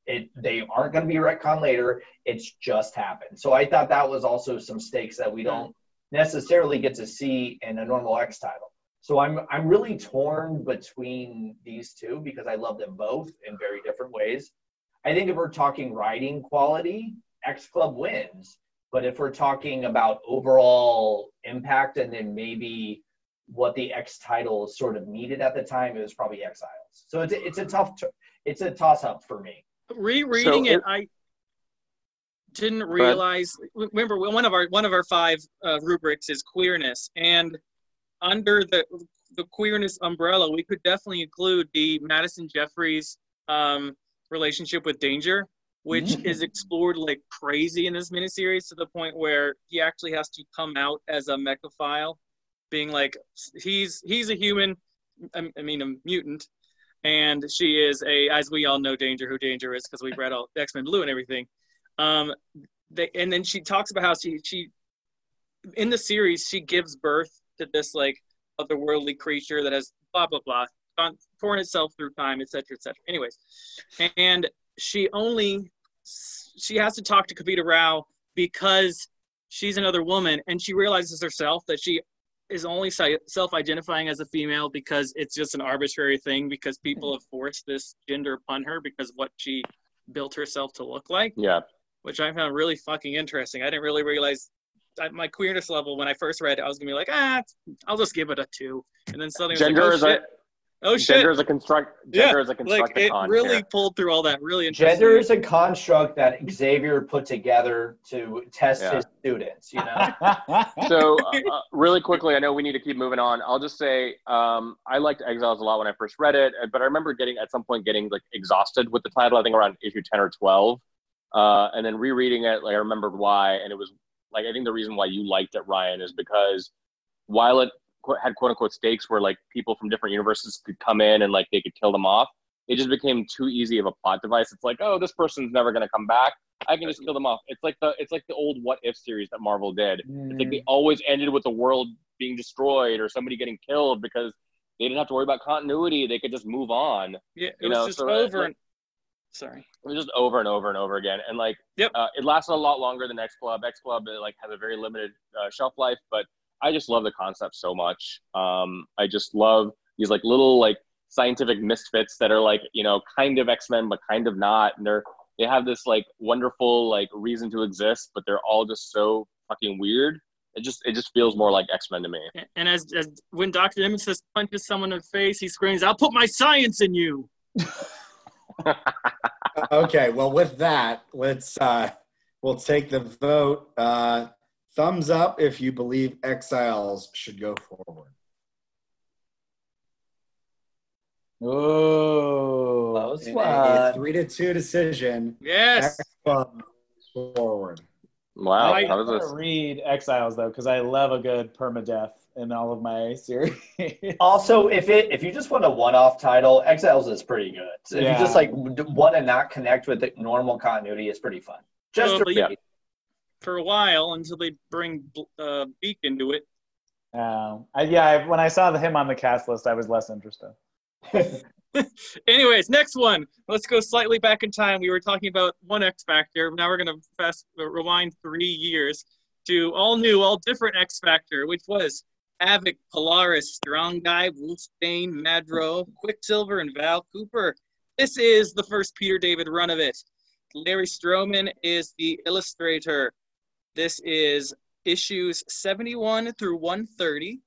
it they aren't going to be retcon later. It's just happened. So I thought that was also some stakes that we don't necessarily get to see in a normal X title. So I'm I'm really torn between these two because I love them both in very different ways. I think if we're talking writing quality, X Club wins. But if we're talking about overall impact and then maybe what the X title sort of needed at the time, it was probably Exiles. So it's a, it's a tough t- it's a toss up for me. Rereading So it, it- I didn't realize. Remember, one of our one of our five uh, rubrics is queerness, and under the the queerness umbrella, we could definitely include the Madison Jeffries um, relationship with Danger, which Mm. is explored like crazy in this miniseries to the point where he actually has to come out as a mechaphile, being like he's he's a human, I I mean a mutant, and she is a as we all know Danger who Danger is because we've read all X Men Blue and everything. Um, they, and then she talks about how she she in the series she gives birth to this like otherworldly creature that has blah blah blah gone torn itself through time etc etc anyways and she only she has to talk to kavita rao because she's another woman and she realizes herself that she is only self-identifying as a female because it's just an arbitrary thing because people have forced this gender upon her because of what she built herself to look like Yeah. which I found really fucking interesting. I didn't really realize my queerness level when I first read it, I was gonna be like, ah, I'll just give it a two, and then suddenly Gender like, is oh a shit, oh shit, gender is a construct. Yeah, Gender is a construct. like it con really here. pulled through all that. Really interesting. Gender is a construct that Xavier put together to test Yeah. his students, you know. so uh, uh, really quickly i know we need to keep moving on i'll just say um, i liked exiles a lot when i first read it but i remember getting at some point getting like exhausted with the title i think around issue 10 or 12 uh, and then rereading it like i remembered why and it was like i think the reason why you liked it ryan is because while it had quote unquote stakes where like people from different universes could come in and like they could kill them off it just became too easy of a plot device it's like oh this person's never going to come back i can just kill them off it's like the it's like the old what if series that marvel did it's like they mm. always ended with the world being destroyed or somebody getting killed because they didn't have to worry about continuity. They could just move on. Yeah, it was know, just so, over. like- and, sorry. It was just over and over and over again. And like, Yep. uh, it lasted a lot longer than X Club. X Club it, like has a very limited uh, shelf life, but I just love the concept so much. Um, I just love these like little like scientific misfits that are like you know kind of X Men but kind of not, and they're they have this like wonderful like reason to exist, but they're all just so fucking weird. It just it just feels more like X Men to me. And as, as when Doctor Nemesis punches someone in the face, he screams, "I'll put my science in you." okay, well, with that, let's uh, we'll take the vote. Uh, thumbs up if you believe exiles should go forward. Ooh. Close In one. a three to two decision, Yes. Forward. Wow. I How does gotta read Exiles though, because I love a good permadeath in all of my series. Also, if it if you just want a one-off title, Exiles is pretty good. So if Yeah. you just like want to not connect with the normal continuity, it's pretty fun. Just Well, to yeah. For a while until they bring uh, Beak into it. Um, I, yeah, I, when I saw the, him on the cast list, I was less interested. Anyways, next one. Let's go slightly back in time. We were talking about one X Factor. Now we're gonna fast uh, rewind three years to all new, all different X Factor, which was Havoc, Polaris, Strong Guy, Wolfsbane, Madro, Quicksilver, and Val Cooper. This is the first Peter David run of it. Larry Stroman is the illustrator. This is issues 71 through 130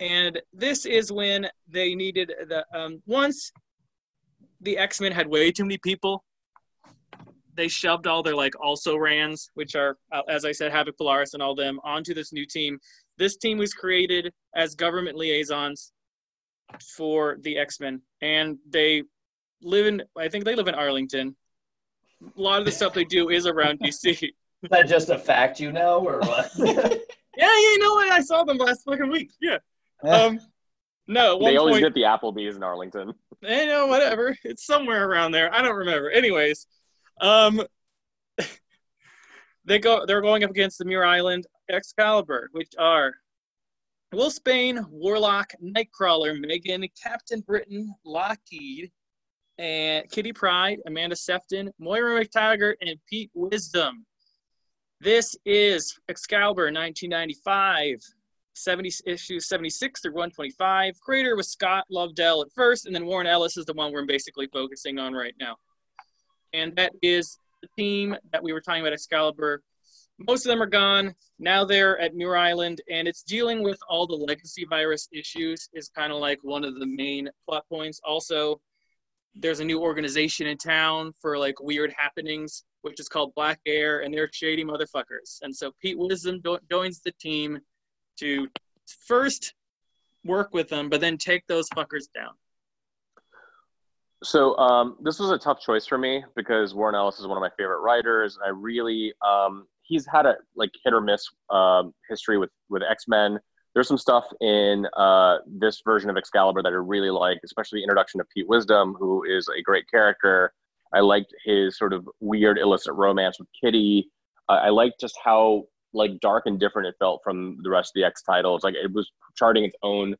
and this is when they needed the um, once the x-men had way too many people they shoved all their like also rans which are uh, as i said havoc polaris and all them onto this new team this team was created as government liaisons for the x-men and they live in i think they live in arlington a lot of the stuff they do is around dc Is that just a fact you know, or what? yeah yeah you know what i saw them last fucking week yeah um no They always point get the Applebee's in Arlington. Eh, know, whatever. It's somewhere around there. I don't remember. Anyways, um, they go. They're going up against the Muir Island Excalibur, which are Wolfsbane, Warlock, Nightcrawler, Meggan, Captain Britain, Lockheed, and Kitty Pryde, Amanda Sefton, Moira McTaggart, and Pete Wisdom. This is Excalibur 1995. 70 issues 76 through 125. Creator was Scott Lobdell at first, and then Warren Ellis is the one we're basically focusing on right now. And that is the team that we were talking about Excalibur. Most of them are gone. Now they're at Muir Island, and it's dealing with all the legacy virus issues, is kind of like one of the main plot points. Also, there's a new organization in town for like weird happenings, which is called Black Air, and they're shady motherfuckers. And so Pete Wisdom jo- joins the team to first work with them, but then take those fuckers down. So um, this was a tough choice for me because Warren Ellis is one of my favorite writers. I really um, he's had a like hit or miss um, history with with X Men. There's some stuff in uh, this version of Excalibur that I really like, especially the introduction of Pete Wisdom, who is a great character. I liked his sort of weird illicit romance with Kitty. Uh, I liked just how like dark and different it felt from the rest of the X titles. Like it was charting its own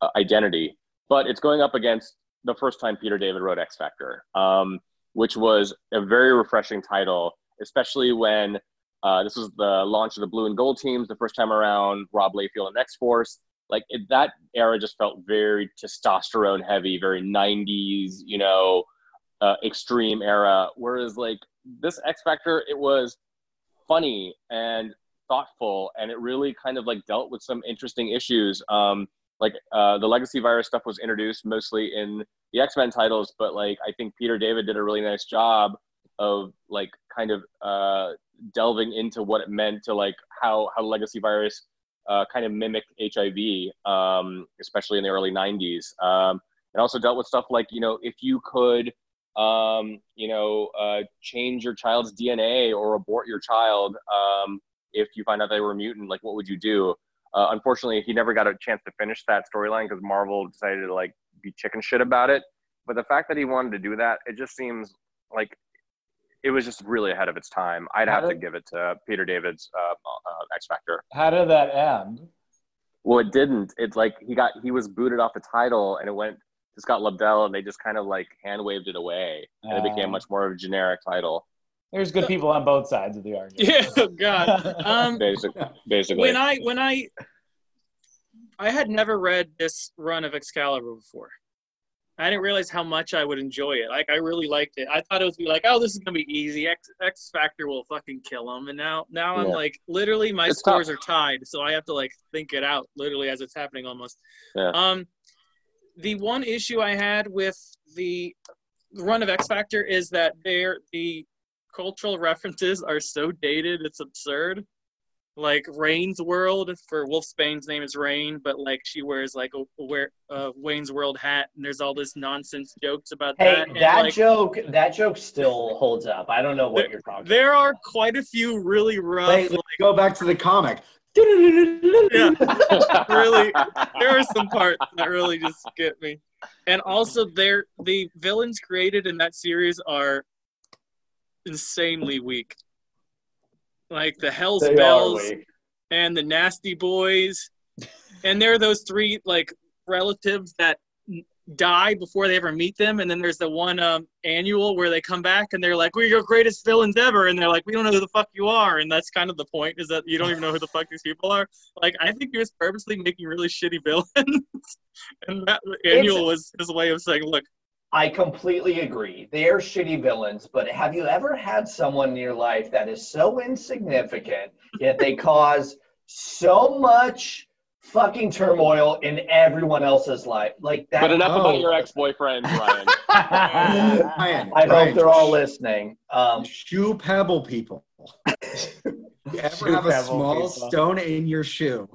uh, identity, but it's going up against the first time Peter David wrote X Factor, um, which was a very refreshing title, especially when uh, this was the launch of the blue and gold teams the first time around. Rob Liefeld and X Force, like it, that era, just felt very testosterone heavy, very '90s, you know, uh, extreme era. Whereas like this X Factor, it was funny and thoughtful, and it really kind of like dealt with some interesting issues. Um, like uh, the legacy virus stuff was introduced mostly in the x-men titles but like i think peter david did a really nice job of like kind of uh, delving into what it meant to like how how legacy virus uh, kind of mimicked hiv um, especially in the early 90s um, it also dealt with stuff like you know if you could um, you know uh, change your child's dna or abort your child um, if you find out they were mutant like what would you do uh, unfortunately, he never got a chance to finish that storyline because Marvel decided to like be chicken shit about it. But the fact that he wanted to do that, it just seems like it was just really ahead of its time. I'd have to give it to Peter David's uh, uh, X Factor. How did that end? Well, it didn't. It's like he got he was booted off the title, and it went to Scott Lobdell, and they just kind of like hand waved it away, and it became Uh, much more of a generic title. There's good people on both sides of the argument. Yeah, oh God. Um, Basically, basically. when I when I I had never read this run of Excalibur before. I didn't realize how much I would enjoy it. Like I really liked it. I thought it was be like, oh, this is gonna be easy. X X Factor will fucking kill them. And now now I'm like, literally my It's scores tough. are tied, so I have to like think it out literally as it's happening almost. Yeah. Um, the one issue I had with the run of X Factor is that they're the cultural references are so dated, it's absurd. Like Rain's World for Wolfsbane's name is Rahne, but like she wears like a, a wear uh, Wayne's World hat, and there's all this nonsense jokes about Hey, that. and, that like, joke, that joke still holds up. I don't know what you're talking. there are quite a few really rough, Wait, like, go back to the comic. yeah, really. There are some parts that really just get me, and also they're the villains created in that series are insanely weak. Like the Hell's They Bells. and the Nasty Boys, and there are those three like relatives that die before they ever meet them, and then there's the one um, annual where they come back and they're like, "We're your greatest villains ever," and they're like, "We don't know who the fuck you are," and that's kind of the point is that you don't even know who the fuck these people are. Like, I think he was purposely making really shitty villains, and that annual was his way of saying, "Look, I completely agree. They are shitty villains, but have you ever had someone in your life that is so insignificant yet they cause so much fucking turmoil in everyone else's life? Like that. but enough Oh. about your ex-boyfriend, Ryan. Ryan, I Ryan, hope they're all listening. Um, Shoe pebble people. you ever Shoe have a small people. stone in your shoe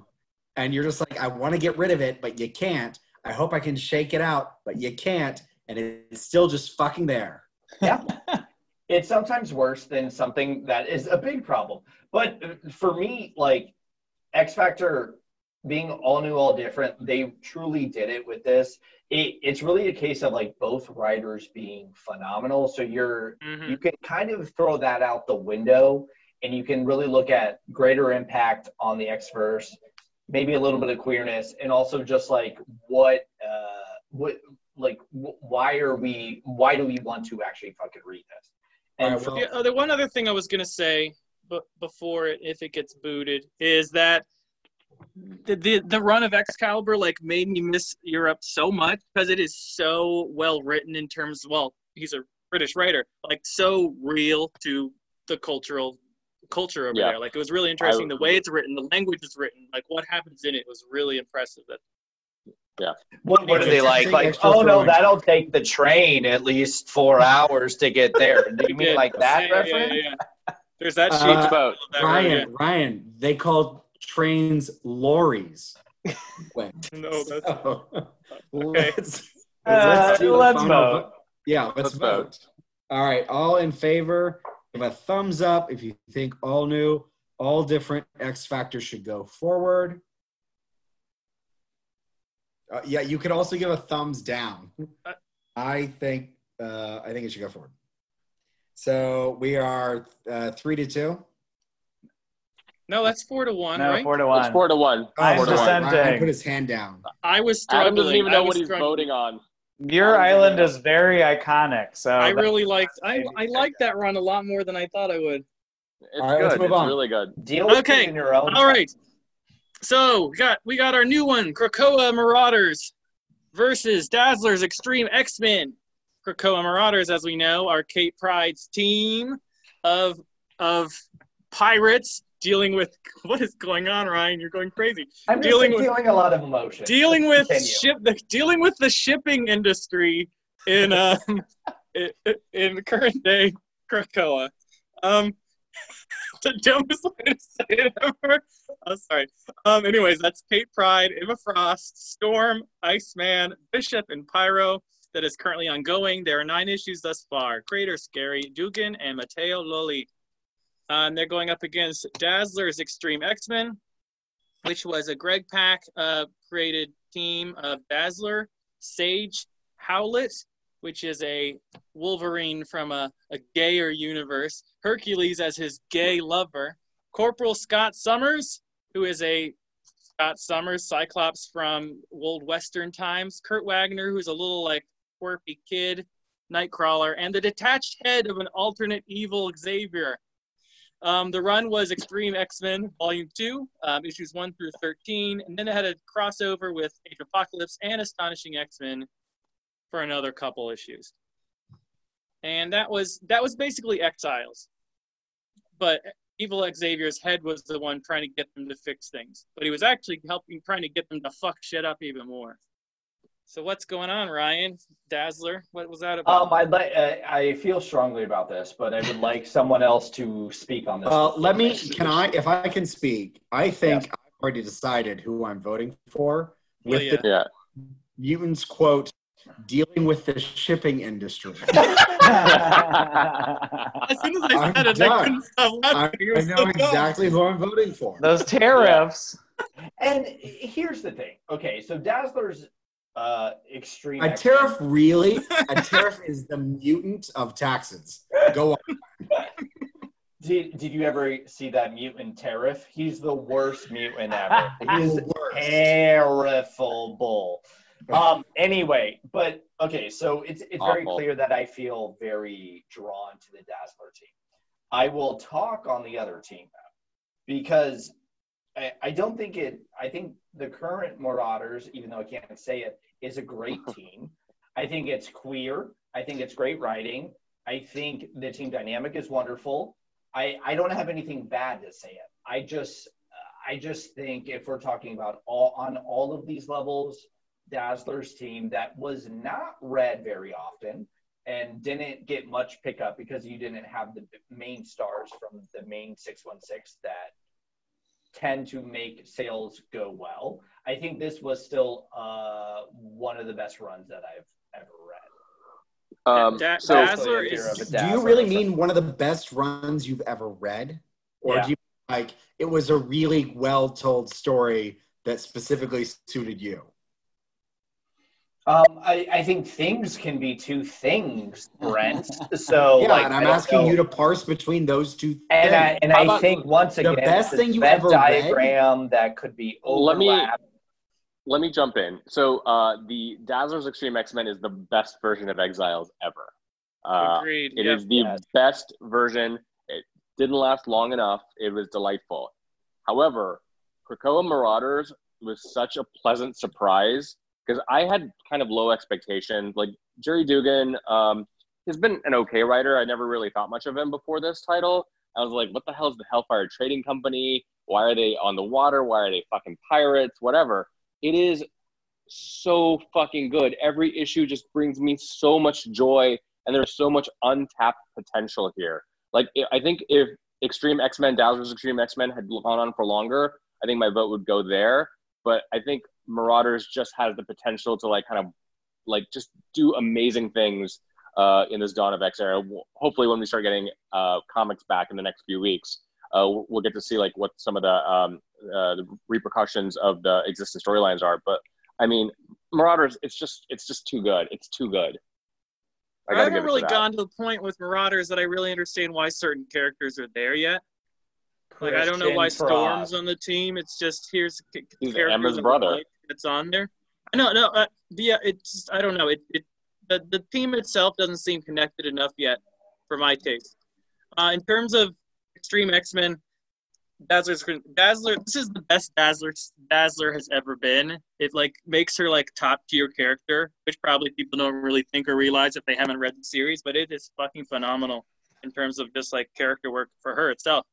and you're just like, I want to get rid of it, but you can't. I hope I can shake it out, but you can't. And it's still just fucking there. yeah. It's sometimes worse than something that is a big problem. But for me, like X Factor being all new, all different, they truly did it with this. It, it's really a case of like both writers being phenomenal. So you're mhm. you can kind of throw that out the window and you can really look at greater impact on the X verse, maybe a little bit of queerness, and also just like what uh what like wh- why are we why do we want to actually fucking read this? And Alright, so- well- uh, the one other thing I was gonna say, but before it, if it gets booted, is that the, the the run of Excalibur like made me miss Europe so much because it is so well written in terms. Well, he's a British writer, like so real to the cultural culture over Yeah. there. Like it was really interesting the way it's written, the language is written, like what happens in it was really impressive. That What, what are they like? Like, oh no, that'll take the train at least four hours to get there. Do you mean Yeah. like that yeah, reference? yeah, yeah. There's that Uh, sheet It's about that Ryan, Ryan, they called trains lorries. Wait. No, that's So, Okay. let's, Uh, do the let's final vote. vo- Yeah, let's, Let's vote. vote. All right, all in favor, give a thumbs up if you think all new, all different X Factor should go forward. Uh, yeah, you could also give a thumbs down. I think uh, I think it should go forward. So we are uh, three to two. no, that's four to one, no, right? four to it's one. four to one. I'm Four to one. dissenting. Ryan put his hand down. I was struggling. Adam doesn't even know what he's struggling. voting on. Muir Island is very iconic. So I really liked. I I liked that run a lot more than I thought I would. It's All right, good. let's move it's on. really good. Deal with Okay. it in your own. All right. So we got we got our new one, Krakoa Marauders versus Dazzler's Extreme X Men. Krakoa Marauders, as we know, are Kate Pryde's team of of pirates dealing with what is going on, Ryan? You're going crazy. I'm dealing with- feeling a lot of emotion. dealing with ship the dealing with the shipping industry in um in, in current day Krakoa. Um the dumbest way to say it ever. Oh, sorry. Um anyways, that's Kate Pryde, Emma Frost, Storm, Iceman, Bishop, and Pyro that is currently ongoing. There are nine issues thus far. Creator Gerry, Duggan, and Matteo Lolli. And they're going up against Dazzler's Extreme X-Men, which was a Greg Pak uh, created team of Dazzler, Sage, Howlett, which is a Wolverine from a, a gayer universe, Hercules as his gay lover, Corporal Scott Summers, who is a Scott Summers Cyclops from old Western times, Kurt Wagner, who's a little like quirky kid, Nightcrawler, and the detached head of an alternate evil Xavier. Um, the run was Extreme X Men Volume 2, um, issues 1 through 13, and then it had a crossover with Age of Apocalypse and Astonishing X Men for another couple issues. And that was that was basically Exiles. But Evil Xavier's head was the one trying to get them to fix things. But he was actually helping trying to get them to fuck shit up even more. So what's going on, Ryan Dazzler? What was that about? Um, I'd like. Uh, I feel strongly about this, but I would like someone else to speak on this. Uh, let me. Can I? If I can speak, I think I've already decided who I'm voting for. With yeah. the Yeah. mutants quote, dealing with the shipping industry. As soon as I I'm said it, I done. couldn't stop I, laughing. It I know so dumb. exactly who I'm voting for. Those tariffs. And here's the thing. Okay, so Dazzler's uh, extreme. A X-Men- tariff, really? A tariff is the mutant of taxes. Go on. Did, did you ever see that mutant tariff? He's the worst mutant ever. He's The terrible. Um. Anyway, but okay, so it's it's very clear that I feel very drawn to the Dazzler team. I will talk on the other team now because I, I don't think it. I think the current Marauders, even though I can't say it, is a great team. I think it's queer. I think it's great writing. I think the team dynamic is wonderful. I, I don't have anything bad to say it. I just I just think if we're talking about all on all of these levels, Dazzler's team that was not read very often and didn't get much pickup because you didn't have the main stars from the main 616 that tend to make sales go well. I think this was still uh, one of the best runs that I've ever read. Um, Da- so Dazzler is- year of a Do you really mean one of the best runs you've ever read? Or Yeah. do you like it was a really well told story that specifically suited you? Um, I, I think things can be two things, Brent. So yeah, like, and I I'm asking know. you to parse between those two And I, things. and I think once again, the best it's thing you Venn ever read? diagram that could be Let me- let me jump in. So uh, the Dazzler's Extreme X Men is the best version of Exiles ever. Uh, Agreed. It yeah. is the Yes. best version. It didn't last long enough. It was delightful. However, Krakoa Marauders was such a pleasant surprise because I had kind of low expectations. Like Gerry Duggan, um, he's been an okay writer. I never really thought much of him before this title. I was like, what the hell is the Hellfire Trading Company? Why are they on the water? Why are they fucking pirates? Whatever. It is so fucking good. Every issue just brings me so much joy, and there's so much untapped potential here. Like, I- think if Extreme X Men, Dazzler's Extreme X Men had gone on for longer, I think my vote would go there. But I think Marauders just has the potential to like kind of like just do amazing things uh, in this Dawn of X era. Hopefully, when we start getting uh, comics back in the next few weeks, uh, we'll get to see like what some of the, um, uh, the repercussions of the existing storylines are. But I mean, Marauders, it's just it's just too good. It's too good. I, gotta haven't give it to really gone to the point with Marauders that I really understand why certain characters are there yet. Like I don't know why Storm's on the team. It's just here's He's Emma's brother. that's on there. I know, no, uh, yeah, it's just, I don't know. It, it the the team itself doesn't seem connected enough yet for my taste. Uh, in terms of Extreme X Men, Dazzler's Dazzler. This is the best Dazzler Dazzler has ever been. It like makes her like top tier character, which probably people don't really think or realize if they haven't read the series. But it is fucking phenomenal in terms of just like character work for her itself,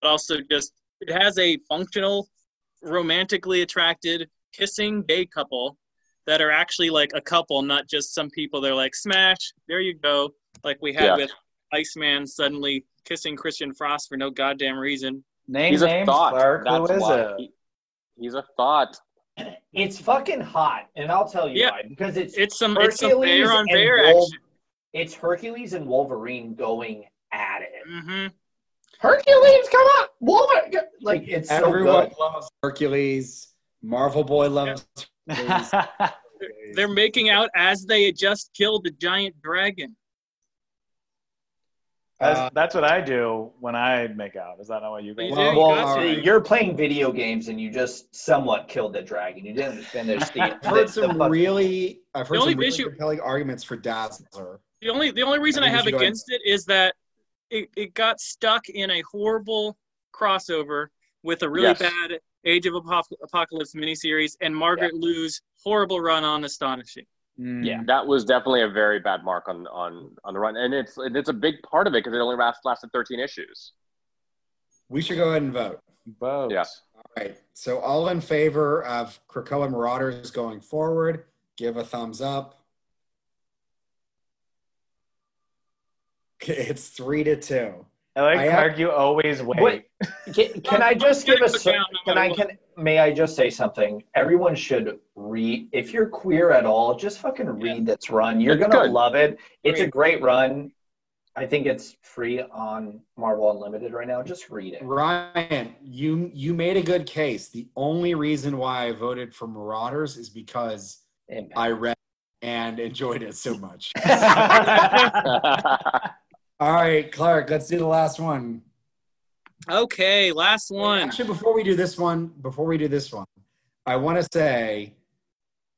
but also just it has a functional, romantically attracted, kissing gay couple that are actually like a couple, not just some people. They're like smash. There you go. Like we had Yeah. with Iceman suddenly kissing Christian Frost for no goddamn reason. Name He's a names, thought. Clark. That's Who is why. it? He- he's a thought. It's fucking hot, and I'll tell you Yeah. why. Because it's It's some it's some Hercules bear on and bear Wolf- action. it's Hercules and Wolverine going at it. hmm Hercules, come on, Wolverine! Like it's Everyone good. loves Hercules. Marvel Boy loves Hercules. They're making out as they had just killed the giant dragon. That's, Uh, that's what I do when I make out. Is that not what you You guys do, Well, you Well, got all to. right. you're playing video games and you just somewhat killed the dragon. You didn't finish the. I've heard the- some the- really, I've heard The only some really issue- compelling arguments for Dazzler. The only the only reason I I, have should go against it is that it, it got stuck in a horrible crossover with a really Yes. bad Age of Apop- Apocalypse miniseries and Marjorie Liu's horrible run on Astonishing. Mm. Yeah. That was definitely a very bad mark on on on the run, and it's it's a big part of it because it only last, lasted 13 issues. We should go ahead and vote. Vote. Yeah. All right. So all in favor of Krakoa Marauders going forward, give a thumbs up. It's three to two. I like I have- You always wait. Wait. Can, can I just give a Account se- no can I can may I just say something? Everyone should read if you're queer at all, just fucking read this run. You're It's gonna good. love it. It's a Great. great run. I think it's free on Marvel Unlimited right now. Just read it. Ryan, you you made a good case. The only reason why I voted for Marauders is because Impact. I read and enjoyed it so much. All right, Clark, let's do the last one. Okay, last one. Actually, before we do this one, before we do this one, I want to say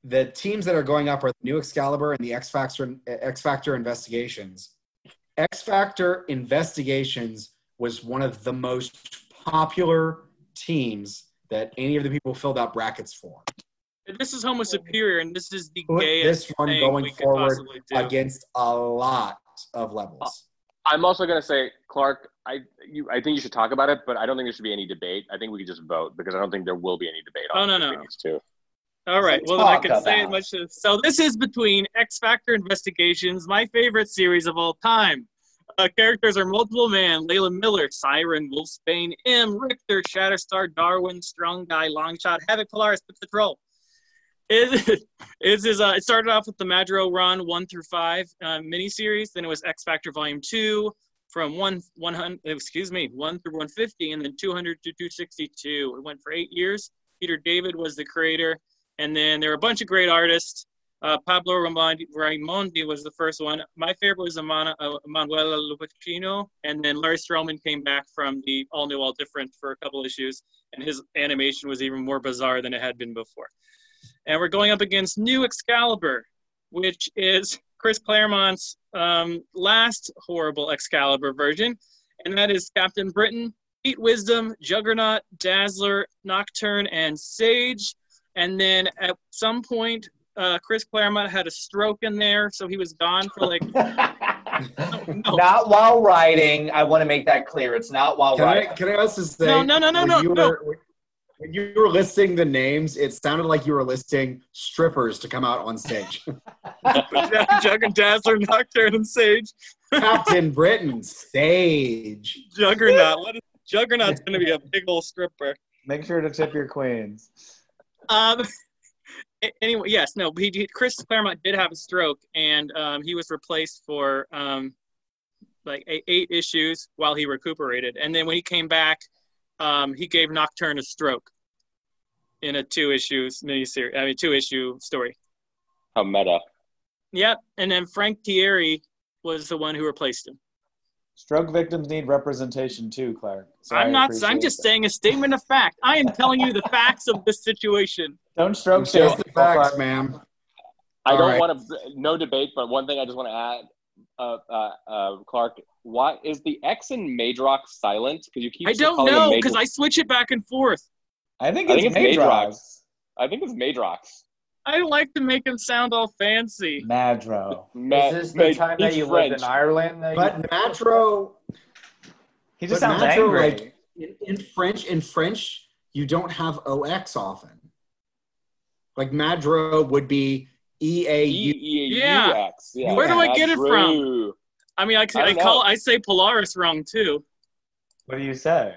the teams that are going up are the new Excalibur and the X Factor X Factor Investigations. X Factor Investigations was one of the most popular teams that any of the people filled out brackets for. This is Homo Superior, and this is the Put gayest this one thing going we could forward against a lot of levels. Uh, I'm also gonna say, Clark, I you I think you should talk about it, but I don't think there should be any debate. I think we could just vote because I don't think there will be any debate Oh, on no, no. these two. All right. Let's Well, then I talk can say it much. As, so this is between X Factor Investigations, my favorite series of all time. Uh, characters are Multiple Man, Layla Miller, Siren, Wolfsbane, M, Rictor, Shatterstar, Darwin, Strong Guy, Longshot, Havoc, Polaris, Patrol. It, it, is, uh, it started off with the Madro Run 1 through 5 uh, miniseries. Then it was X Factor Volume 2 from 1, 100, excuse me, 1 through 150, and then 200 to 262. It went for eight years. Peter David was the creator. And then there were a bunch of great artists. Uh, Pablo Raimondi, Raimondi was the first one. My favorite was Amana, uh, Manuela Lupacchino. And then Larry Stroman came back from the All New, All Different for a couple issues. And his animation was even more bizarre than it had been before. And we're going up against New Excalibur, which is Chris Claremont's um, last horrible Excalibur version. And that is Captain Britain, Pete Wisdom, Juggernaut, Dazzler, Nocturne, and Sage. And then at some point, uh, Chris Claremont had a stroke in there, so he was gone for like. no. Not while riding. I want to make that clear. It's not while Can I, can I also say? No, no, no, no, no, you no. Were, when you were listing the names, it sounded like you were listing strippers to come out on stage. Juggernaut, Dazzler, Nocturne, and Sage. Captain Britain, Sage. Juggernaut. What is, Juggernaut's going to be a big old stripper. Make sure to tip your queens. Um. Anyway, yes, no. He, he, Chris Claremont did have a stroke, and um, he was replaced for um, like eight, eight issues while he recuperated. And then when he came back, um, he gave Nocturne a stroke in a two issues miniseries. I mean, two issue story. How meta. Yep. And then Frank Tieri was the one who replaced him. Stroke victims need representation too, Clark. So I I'm not. I'm just that. saying a statement of fact. I am telling you the facts of this situation. Don't stroke Just the facts, ma'am. I All don't right. want to no debate, but one thing I just want to add, uh, uh, uh, Clark, why is the X in Madrox silent? Because you keep I don't know because I switch it back and forth. I think I it's, think it's Madrox. Madrox. I think it's Madrox. I like to make him sound all fancy. Madro. Ma- Is this the Ma- time that you French. lived in Ireland? that you- But Matro, He just sounds Madro, angry. like- in, in French, in French, you don't have OX often. Like Madro would be E A U. Yeah. E-E-U-X. Yeah. Where do I get it from? I mean, I, I I, call. I say Polaris wrong too. what do you say?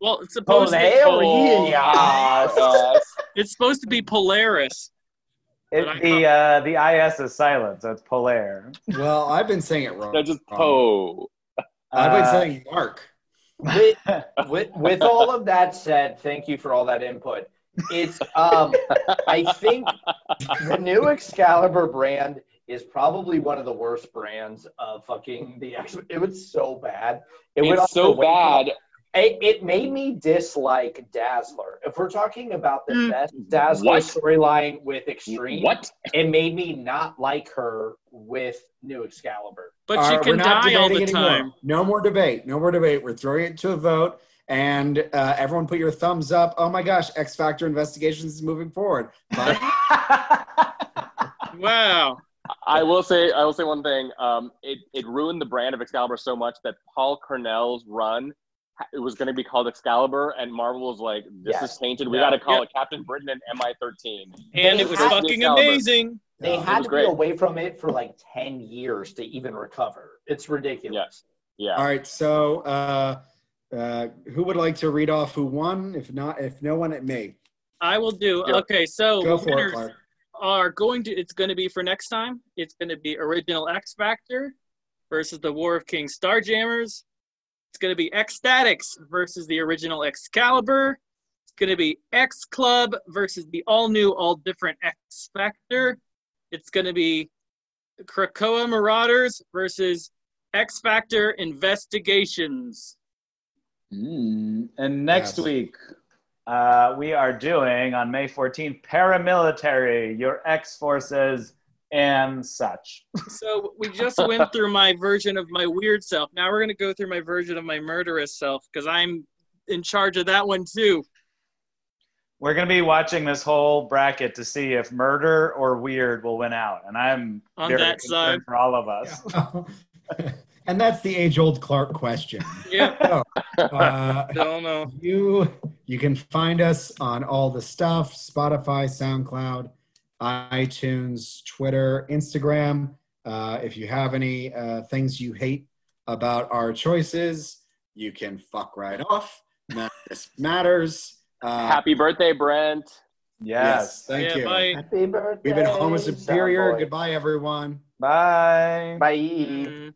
Well, it's supposed to be, Hilarious. Uh, it's supposed to be Polaris. It, the uh, the is is silent, so it's Polaire. Well, I've been saying it wrong. They're just Poe. I've been Uh, saying Mark. with, with with all of that said, thank you for all that input. It's um I think the new Excalibur brand is probably one of the worst brands of fucking the X. It was so bad. It went off so bad. It, it made me dislike Dazzler. If we're talking about the Mm. best Dazzler storyline with Extreme, What? it made me not like her with New Excalibur. But All she right, can we're not die all the time. anymore. No more debate. No more debate. We're throwing it to a vote. And uh, everyone put your thumbs up. Oh my gosh, X Factor Investigations is moving forward. But Wow. I will say, I will say one thing. Um, it it ruined the brand of Excalibur so much that Paul Cornell's run it was going to be called Excalibur, and Marvel was like, "This Yeah. is tainted. We Yeah. got to call Yeah. it Captain Britain and MI13." And They it was had- fucking Excalibur. amazing. They Yeah, had to great. be away from it for like 10 years to even recover. It's ridiculous. Yeah. All right, so uh, uh, who would like to read off who won? If not, if no one, at me. I will do. Yep. Okay, so Go for it, winners are going to. It's going to be for next time. It's going to be original X Factor versus the War of Kings Starjammers. It's going to be X-Statix versus the original Excalibur. It's going to be X Club versus the all new, all different X Factor. It's going to be Krakoa Marauders versus X Factor Investigations. Mm, and next Yes. week, uh, we are doing on May 14th paramilitary, your X forces and such. So we just went through my version of my weird self. Now we're gonna go through my version of my murderous self because I'm in charge of that one too. We're going to be watching this whole bracket to see if murder or weird will win out. And I'm On very that concerned side. for all of us. and that's the age-old Clark question. Yeah, So, uh, don't know. you you can find us on all the stuff: Spotify, SoundCloud, iTunes, Twitter, Instagram. Uh, if you have any uh, things you hate about our choices, you can fuck right off. None of this matters. Uh, Happy birthday, Brent. Yes. Thank yeah, you. bye. Happy birthday. We've been Homo Superior. Goodbye, everyone. Bye. Bye. Mm.